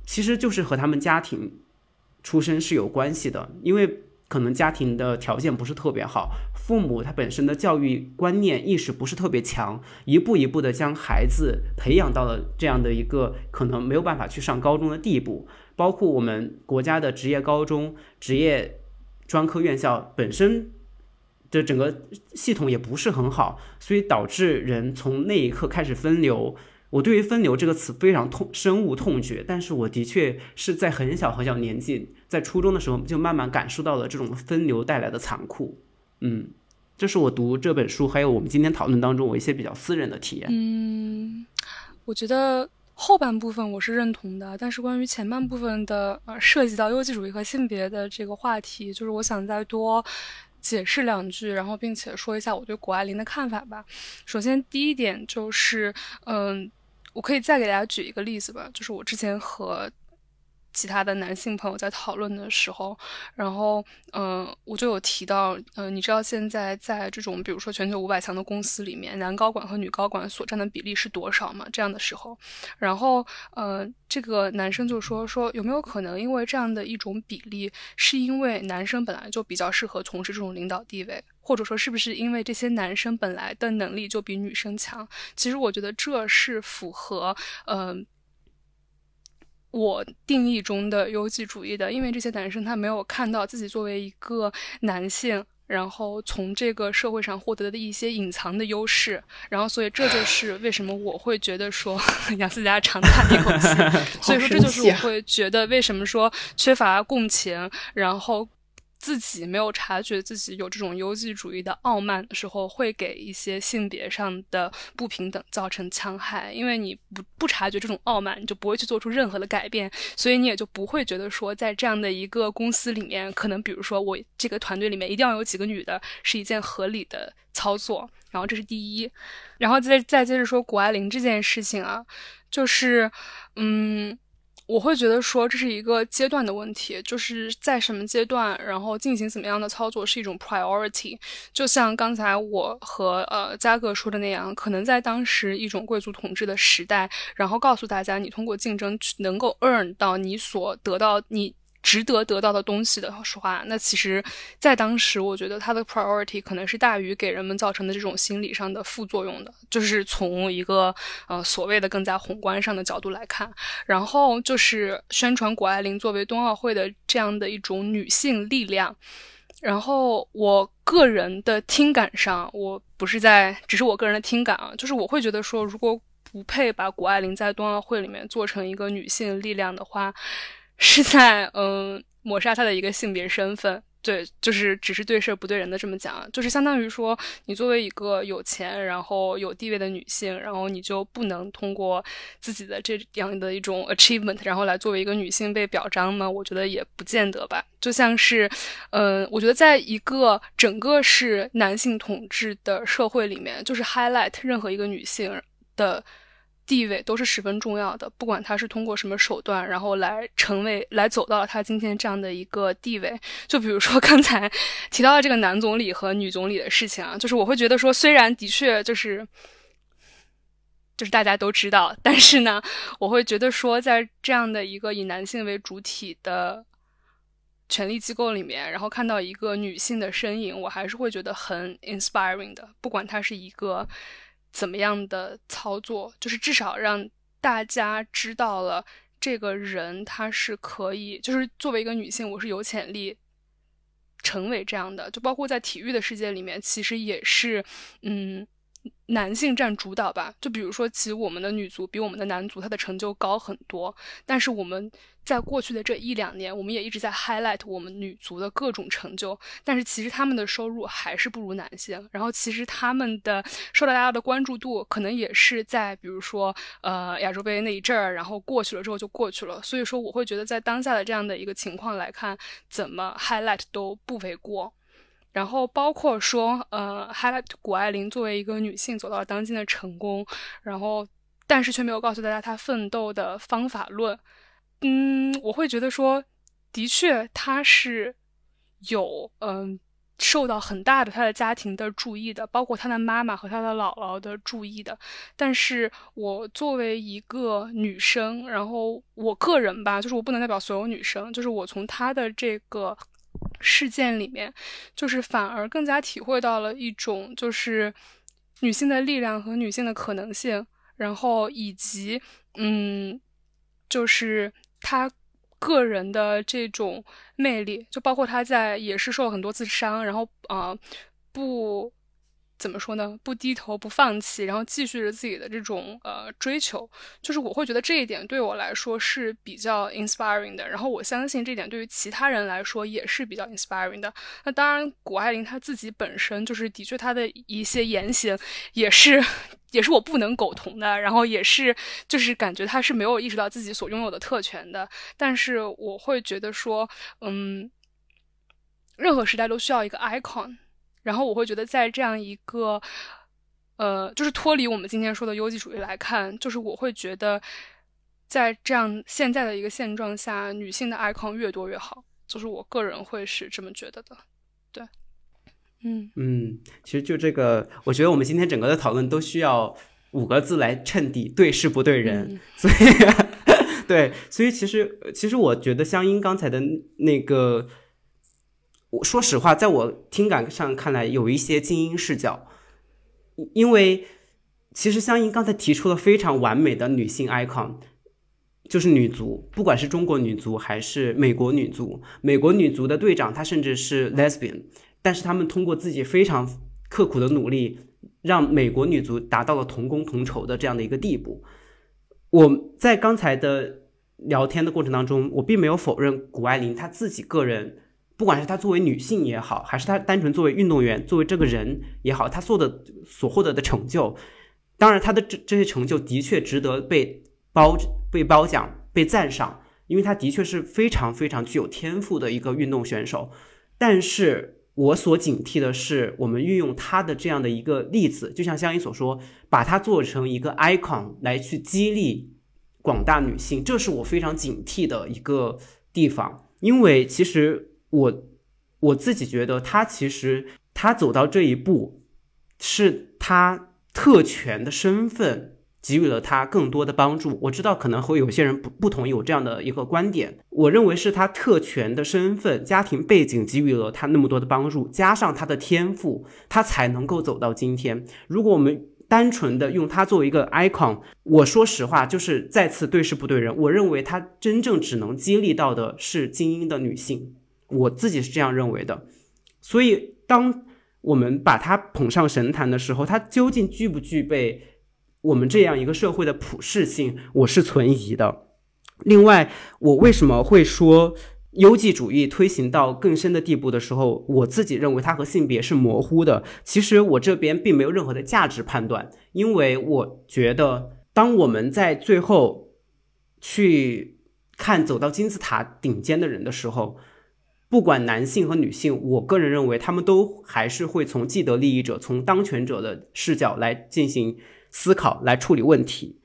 其实就是和他们家庭出身是有关系的，因为可能家庭的条件不是特别好，父母他本身的教育观念意识不是特别强，一步一步的将孩子培养到了这样的一个可能没有办法去上高中的地步。包括我们国家的职业高中、职业专科院校本身。这整个系统也不是很好，所以导致人从那一刻开始分流。我对于“分流”这个词非常痛深恶痛绝，但是我的确是在很小很小年纪，在初中的时候就慢慢感受到了这种分流带来的残酷。嗯，这是我读这本书，还有我们今天讨论当中我一些比较私人的体验。嗯，我觉得后半部分我是认同的，但是关于前半部分的呃涉及到优绩主义和性别的这个话题，就是我想再多。解释两句，然后并且说一下我对谷爱凌的看法吧。首先，第一点就是，嗯，我可以再给大家举一个例子吧，就是我之前和。其他的男性朋友在讨论的时候，然后，嗯，我就有提到，嗯，你知道现在在这种比如说全球五百强的公司里面，男高管和女高管所占的比例是多少吗？这样的时候，然后，呃，这个男生就说说有没有可能因为这样的一种比例，是因为男生本来就比较适合从事这种领导地位，或者说是不是因为这些男生本来的能力就比女生强？其实我觉得这是符合，嗯。我定义中的优绩主义的，因为这些男生他没有看到自己作为一个男性，然后从这个社会上获得的一些隐藏的优势，然后所以这就是为什么我会觉得说 杨思佳长叹一口气，所以说这就是我会觉得为什么说缺乏共情，然后。自己没有察觉自己有这种优绩主义的傲慢的时候，会给一些性别上的不平等造成戕害。因为你不不察觉这种傲慢，你就不会去做出任何的改变，所以你也就不会觉得说，在这样的一个公司里面，可能比如说我这个团队里面一定要有几个女的，是一件合理的操作。然后这是第一，然后再再接着说谷爱凌这件事情啊，就是嗯。我会觉得说这是一个阶段的问题，就是在什么阶段，然后进行怎么样的操作是一种 priority。就像刚才我和呃嘉哥说的那样，可能在当时一种贵族统治的时代，然后告诉大家，你通过竞争能够 earn 到你所得到你。值得得到的东西的话，那其实，在当时，我觉得它的 priority 可能是大于给人们造成的这种心理上的副作用的。就是从一个呃所谓的更加宏观上的角度来看，然后就是宣传谷爱凌作为冬奥会的这样的一种女性力量。然后我个人的听感上，我不是在，只是我个人的听感啊，就是我会觉得说，如果不配把谷爱凌在冬奥会里面做成一个女性力量的话。是在嗯抹杀他的一个性别身份，对，就是只是对事不对人的这么讲，就是相当于说你作为一个有钱然后有地位的女性，然后你就不能通过自己的这样的一种 achievement，然后来作为一个女性被表彰吗？我觉得也不见得吧。就像是，嗯，我觉得在一个整个是男性统治的社会里面，就是 highlight 任何一个女性的。地位都是十分重要的，不管他是通过什么手段，然后来成为、来走到了他今天这样的一个地位。就比如说刚才提到的这个男总理和女总理的事情啊，就是我会觉得说，虽然的确就是就是大家都知道，但是呢，我会觉得说，在这样的一个以男性为主体的权力机构里面，然后看到一个女性的身影，我还是会觉得很 inspiring 的，不管他是一个。怎么样的操作，就是至少让大家知道了这个人他是可以，就是作为一个女性，我是有潜力成为这样的。就包括在体育的世界里面，其实也是，嗯。男性占主导吧，就比如说，其实我们的女足比我们的男足，他的成就高很多。但是我们在过去的这一两年，我们也一直在 highlight 我们女足的各种成就。但是其实他们的收入还是不如男性，然后其实他们的受到大家的关注度，可能也是在比如说呃亚洲杯那一阵儿，然后过去了之后就过去了。所以说，我会觉得在当下的这样的一个情况来看，怎么 highlight 都不为过。然后包括说，呃，highlight 谷爱凌作为一个女性走到了当今的成功，然后但是却没有告诉大家她奋斗的方法论。嗯，我会觉得说，的确她是有嗯受到很大的她的家庭的注意的，包括她的妈妈和她的姥姥的注意的。但是我作为一个女生，然后我个人吧，就是我不能代表所有女生，就是我从她的这个。事件里面，就是反而更加体会到了一种就是女性的力量和女性的可能性，然后以及嗯，就是他个人的这种魅力，就包括他在也是受了很多次伤，然后啊不。怎么说呢？不低头，不放弃，然后继续着自己的这种呃追求，就是我会觉得这一点对我来说是比较 inspiring 的。然后我相信这点对于其他人来说也是比较 inspiring 的。那当然，谷爱凌她自己本身就是的确她的一些言行也是 也是我不能苟同的。然后也是就是感觉她是没有意识到自己所拥有的特权的。但是我会觉得说，嗯，任何时代都需要一个 icon。然后我会觉得，在这样一个，呃，就是脱离我们今天说的优绩主义来看，就是我会觉得，在这样现在的一个现状下，女性的 icon 越多越好，就是我个人会是这么觉得的。对，嗯嗯，其实就这个，我觉得我们今天整个的讨论都需要五个字来衬底：对事不对人。所以，对，所以其实其实我觉得香音刚才的那个。我说实话，在我听感上看来，有一些精英视角，因为其实香音刚才提出了非常完美的女性 icon，就是女足，不管是中国女足还是美国女足，美国女足的队长她甚至是 lesbian，但是他们通过自己非常刻苦的努力，让美国女足达到了同工同酬的这样的一个地步。我在刚才的聊天的过程当中，我并没有否认谷爱凌她自己个人。不管是她作为女性也好，还是她单纯作为运动员、作为这个人也好，她做的所获得的成就，当然她的这这些成就的确值得被褒被褒奖、被赞赏，因为她的确是非常非常具有天赋的一个运动选手。但是我所警惕的是，我们运用她的这样的一个例子，就像香音所说，把它做成一个 icon 来去激励广大女性，这是我非常警惕的一个地方。因为其实我我自己觉得，她其实她走到这一步，是她特权的身份。给予了他更多的帮助。我知道可能会有些人不不同意我这样的一个观点。我认为是他特权的身份、家庭背景给予了他那么多的帮助，加上他的天赋，他才能够走到今天。如果我们单纯的用他作为一个 icon，我说实话，就是再次对事不对人。我认为他真正只能激励到的是精英的女性，我自己是这样认为的。所以，当我们把他捧上神坛的时候，他究竟具不具备？我们这样一个社会的普适性，我是存疑的。另外，我为什么会说优绩主义推行到更深的地步的时候，我自己认为它和性别是模糊的。其实我这边并没有任何的价值判断，因为我觉得，当我们在最后去看走到金字塔顶尖的人的时候，不管男性和女性，我个人认为他们都还是会从既得利益者、从当权者的视角来进行。思考来处理问题，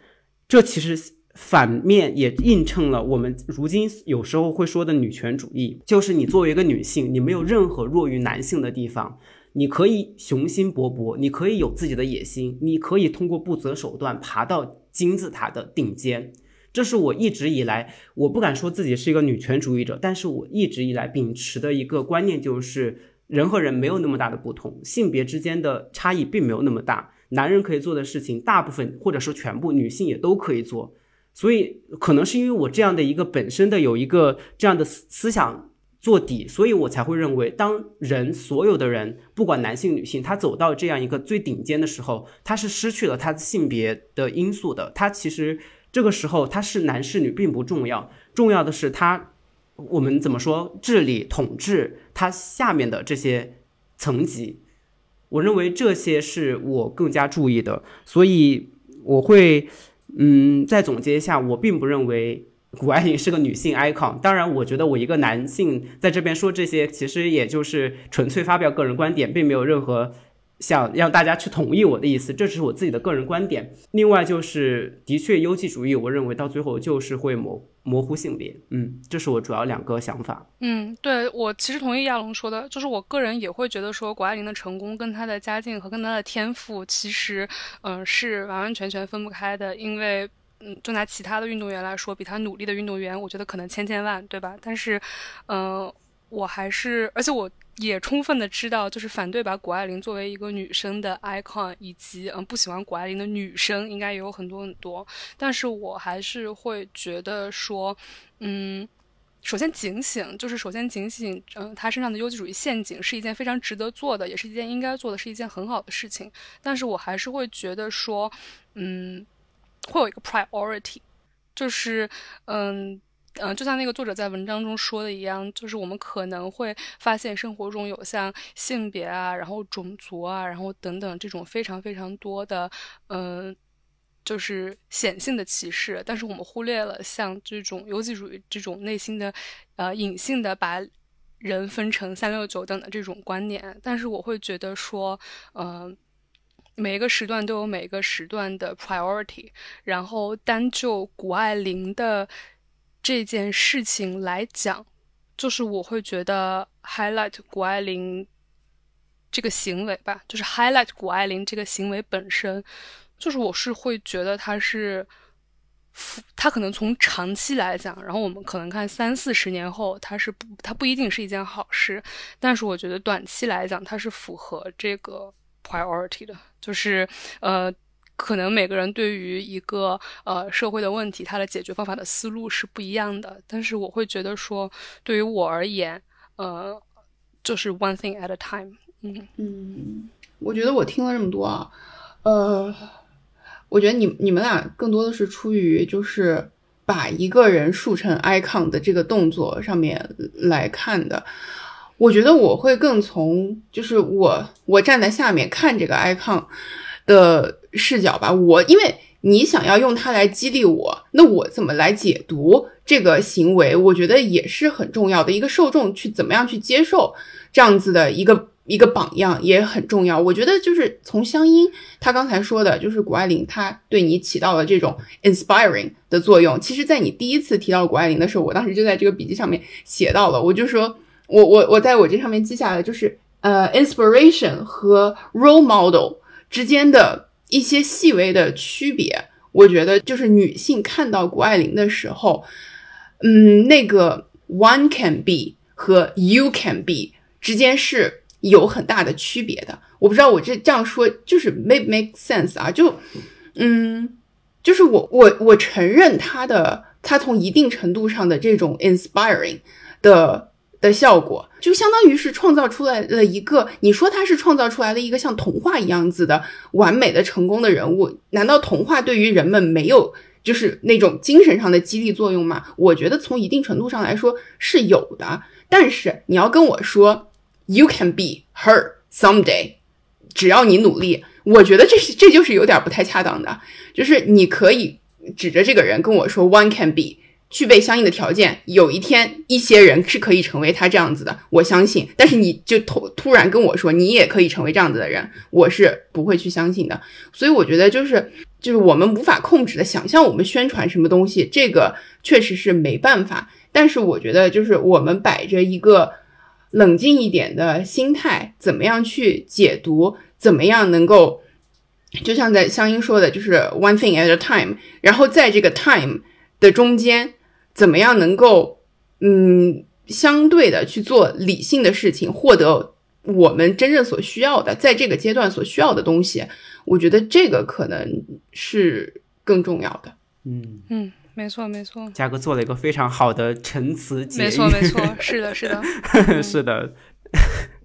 这其实反面也映衬了我们如今有时候会说的女权主义，就是你作为一个女性，你没有任何弱于男性的地方，你可以雄心勃勃，你可以有自己的野心，你可以通过不择手段爬到金字塔的顶尖。这是我一直以来，我不敢说自己是一个女权主义者，但是我一直以来秉持的一个观念就是，人和人没有那么大的不同，性别之间的差异并没有那么大。男人可以做的事情，大部分或者说全部女性也都可以做，所以可能是因为我这样的一个本身的有一个这样的思思想做底，所以我才会认为，当人所有的人，不管男性女性，他走到这样一个最顶尖的时候，他是失去了他性别的因素的。他其实这个时候他是男是女并不重要，重要的是他我们怎么说治理统治他下面的这些层级。我认为这些是我更加注意的，所以我会，嗯，再总结一下，我并不认为谷爱凌是个女性 icon。当然，我觉得我一个男性在这边说这些，其实也就是纯粹发表个人观点，并没有任何。想让大家去同意我的意思，这只是我自己的个人观点。另外就是，的确，优绩主义，我认为到最后就是会模模糊性别。嗯，这是我主要两个想法。嗯，对我其实同意亚龙说的，就是我个人也会觉得说，谷爱凌的成功跟她的家境和跟她的天赋其实，嗯，是完完全全分不开的。因为，嗯，就拿其他的运动员来说，比她努力的运动员，我觉得可能千千万，对吧？但是，嗯，我还是，而且我。也充分的知道，就是反对把谷爱凌作为一个女生的 icon，以及嗯不喜欢谷爱凌的女生应该也有很多很多。但是我还是会觉得说，嗯，首先警醒，就是首先警醒，嗯，她身上的优绩主义陷阱是一件非常值得做的，也是一件应该做的，是一件很好的事情。但是我还是会觉得说，嗯，会有一个 priority，就是嗯。嗯，就像那个作者在文章中说的一样，就是我们可能会发现生活中有像性别啊，然后种族啊，然后等等这种非常非常多的，嗯，就是显性的歧视，但是我们忽略了像这种优绩主义这种内心的，呃，隐性的把人分成三六九等的这种观念。但是我会觉得说，嗯，每一个时段都有每一个时段的 priority，然后单就谷爱凌的。这件事情来讲，就是我会觉得 highlight 谷爱凌这个行为吧，就是 highlight 谷爱凌这个行为本身，就是我是会觉得他是，他可能从长期来讲，然后我们可能看三四十年后，他是不，他不一定是一件好事，但是我觉得短期来讲，它是符合这个 priority 的，就是呃。可能每个人对于一个呃社会的问题，他的解决方法的思路是不一样的。但是我会觉得说，对于我而言，呃，就是 one thing at a time。嗯嗯，我觉得我听了这么多啊，呃，我觉得你你们俩更多的是出于就是把一个人树成 icon 的这个动作上面来看的。我觉得我会更从就是我我站在下面看这个 icon 的视角吧。我因为你想要用它来激励我，那我怎么来解读这个行为？我觉得也是很重要的。一个受众去怎么样去接受这样子的一个一个榜样也很重要。我觉得就是从香音他刚才说的，就是谷爱凌她对你起到了这种 inspiring 的作用。其实，在你第一次提到谷爱凌的时候，我当时就在这个笔记上面写到了，我就说。我我我在我这上面记下来，就是呃，inspiration 和 role model 之间的一些细微的区别。我觉得就是女性看到谷爱凌的时候，嗯，那个 one can be 和 you can be 之间是有很大的区别的。我不知道我这这样说就是 make make sense 啊？就嗯，就是我我我承认他的他从一定程度上的这种 inspiring 的。的效果就相当于是创造出来了一个，你说他是创造出来了一个像童话一样子的完美的成功的人物，难道童话对于人们没有就是那种精神上的激励作用吗？我觉得从一定程度上来说是有的，但是你要跟我说 you can be her someday，只要你努力，我觉得这是这就是有点不太恰当的，就是你可以指着这个人跟我说 one can be。具备相应的条件，有一天一些人是可以成为他这样子的，我相信。但是你就突突然跟我说你也可以成为这样子的人，我是不会去相信的。所以我觉得就是就是我们无法控制的想象，我们宣传什么东西，这个确实是没办法。但是我觉得就是我们摆着一个冷静一点的心态，怎么样去解读，怎么样能够，就像在香音说的，就是 one thing at a time，然后在这个 time 的中间。怎么样能够，嗯，相对的去做理性的事情，获得我们真正所需要的，在这个阶段所需要的东西？我觉得这个可能是更重要的。嗯嗯，没错没错。嘉哥做了一个非常好的陈词解没错没错，是的是的是的。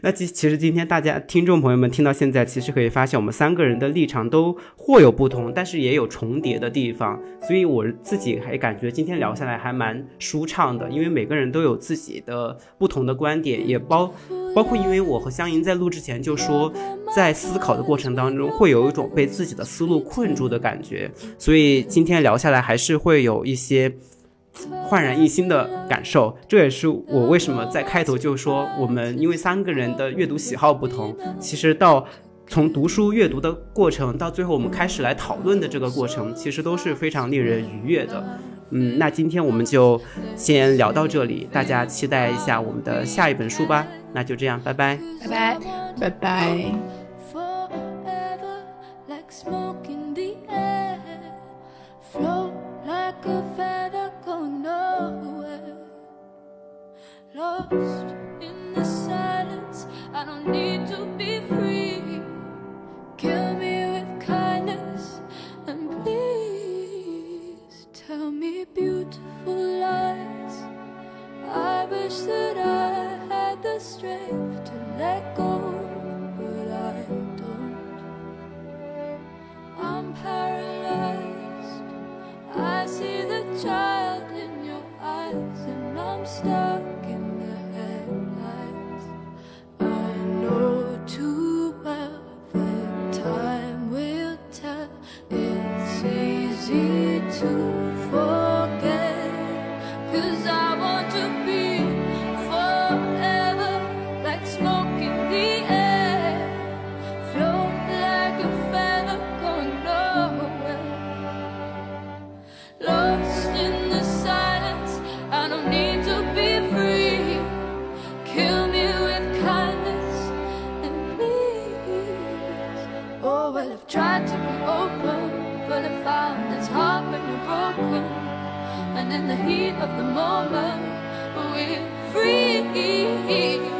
那其其实今天大家听众朋友们听到现在，其实可以发现我们三个人的立场都或有不同，但是也有重叠的地方。所以我自己还感觉今天聊下来还蛮舒畅的，因为每个人都有自己的不同的观点，也包包括因为我和香莹在录之前就说，在思考的过程当中会有一种被自己的思路困住的感觉，所以今天聊下来还是会有一些。焕然一新的感受，这也是我为什么在开头就说我们因为三个人的阅读喜好不同，其实到从读书阅读的过程到最后我们开始来讨论的这个过程，其实都是非常令人愉悦的。嗯，那今天我们就先聊到这里，大家期待一下我们的下一本书吧。那就这样，拜拜，拜拜，拜拜。Lost in the silence. I don't need to be free. Kill me with kindness and please tell me beautiful lies. I wish that I had the strength to let go, but I don't. I'm paralyzed. I see the child in your eyes, and I'm stuck. in the heat of the moment, but we're free.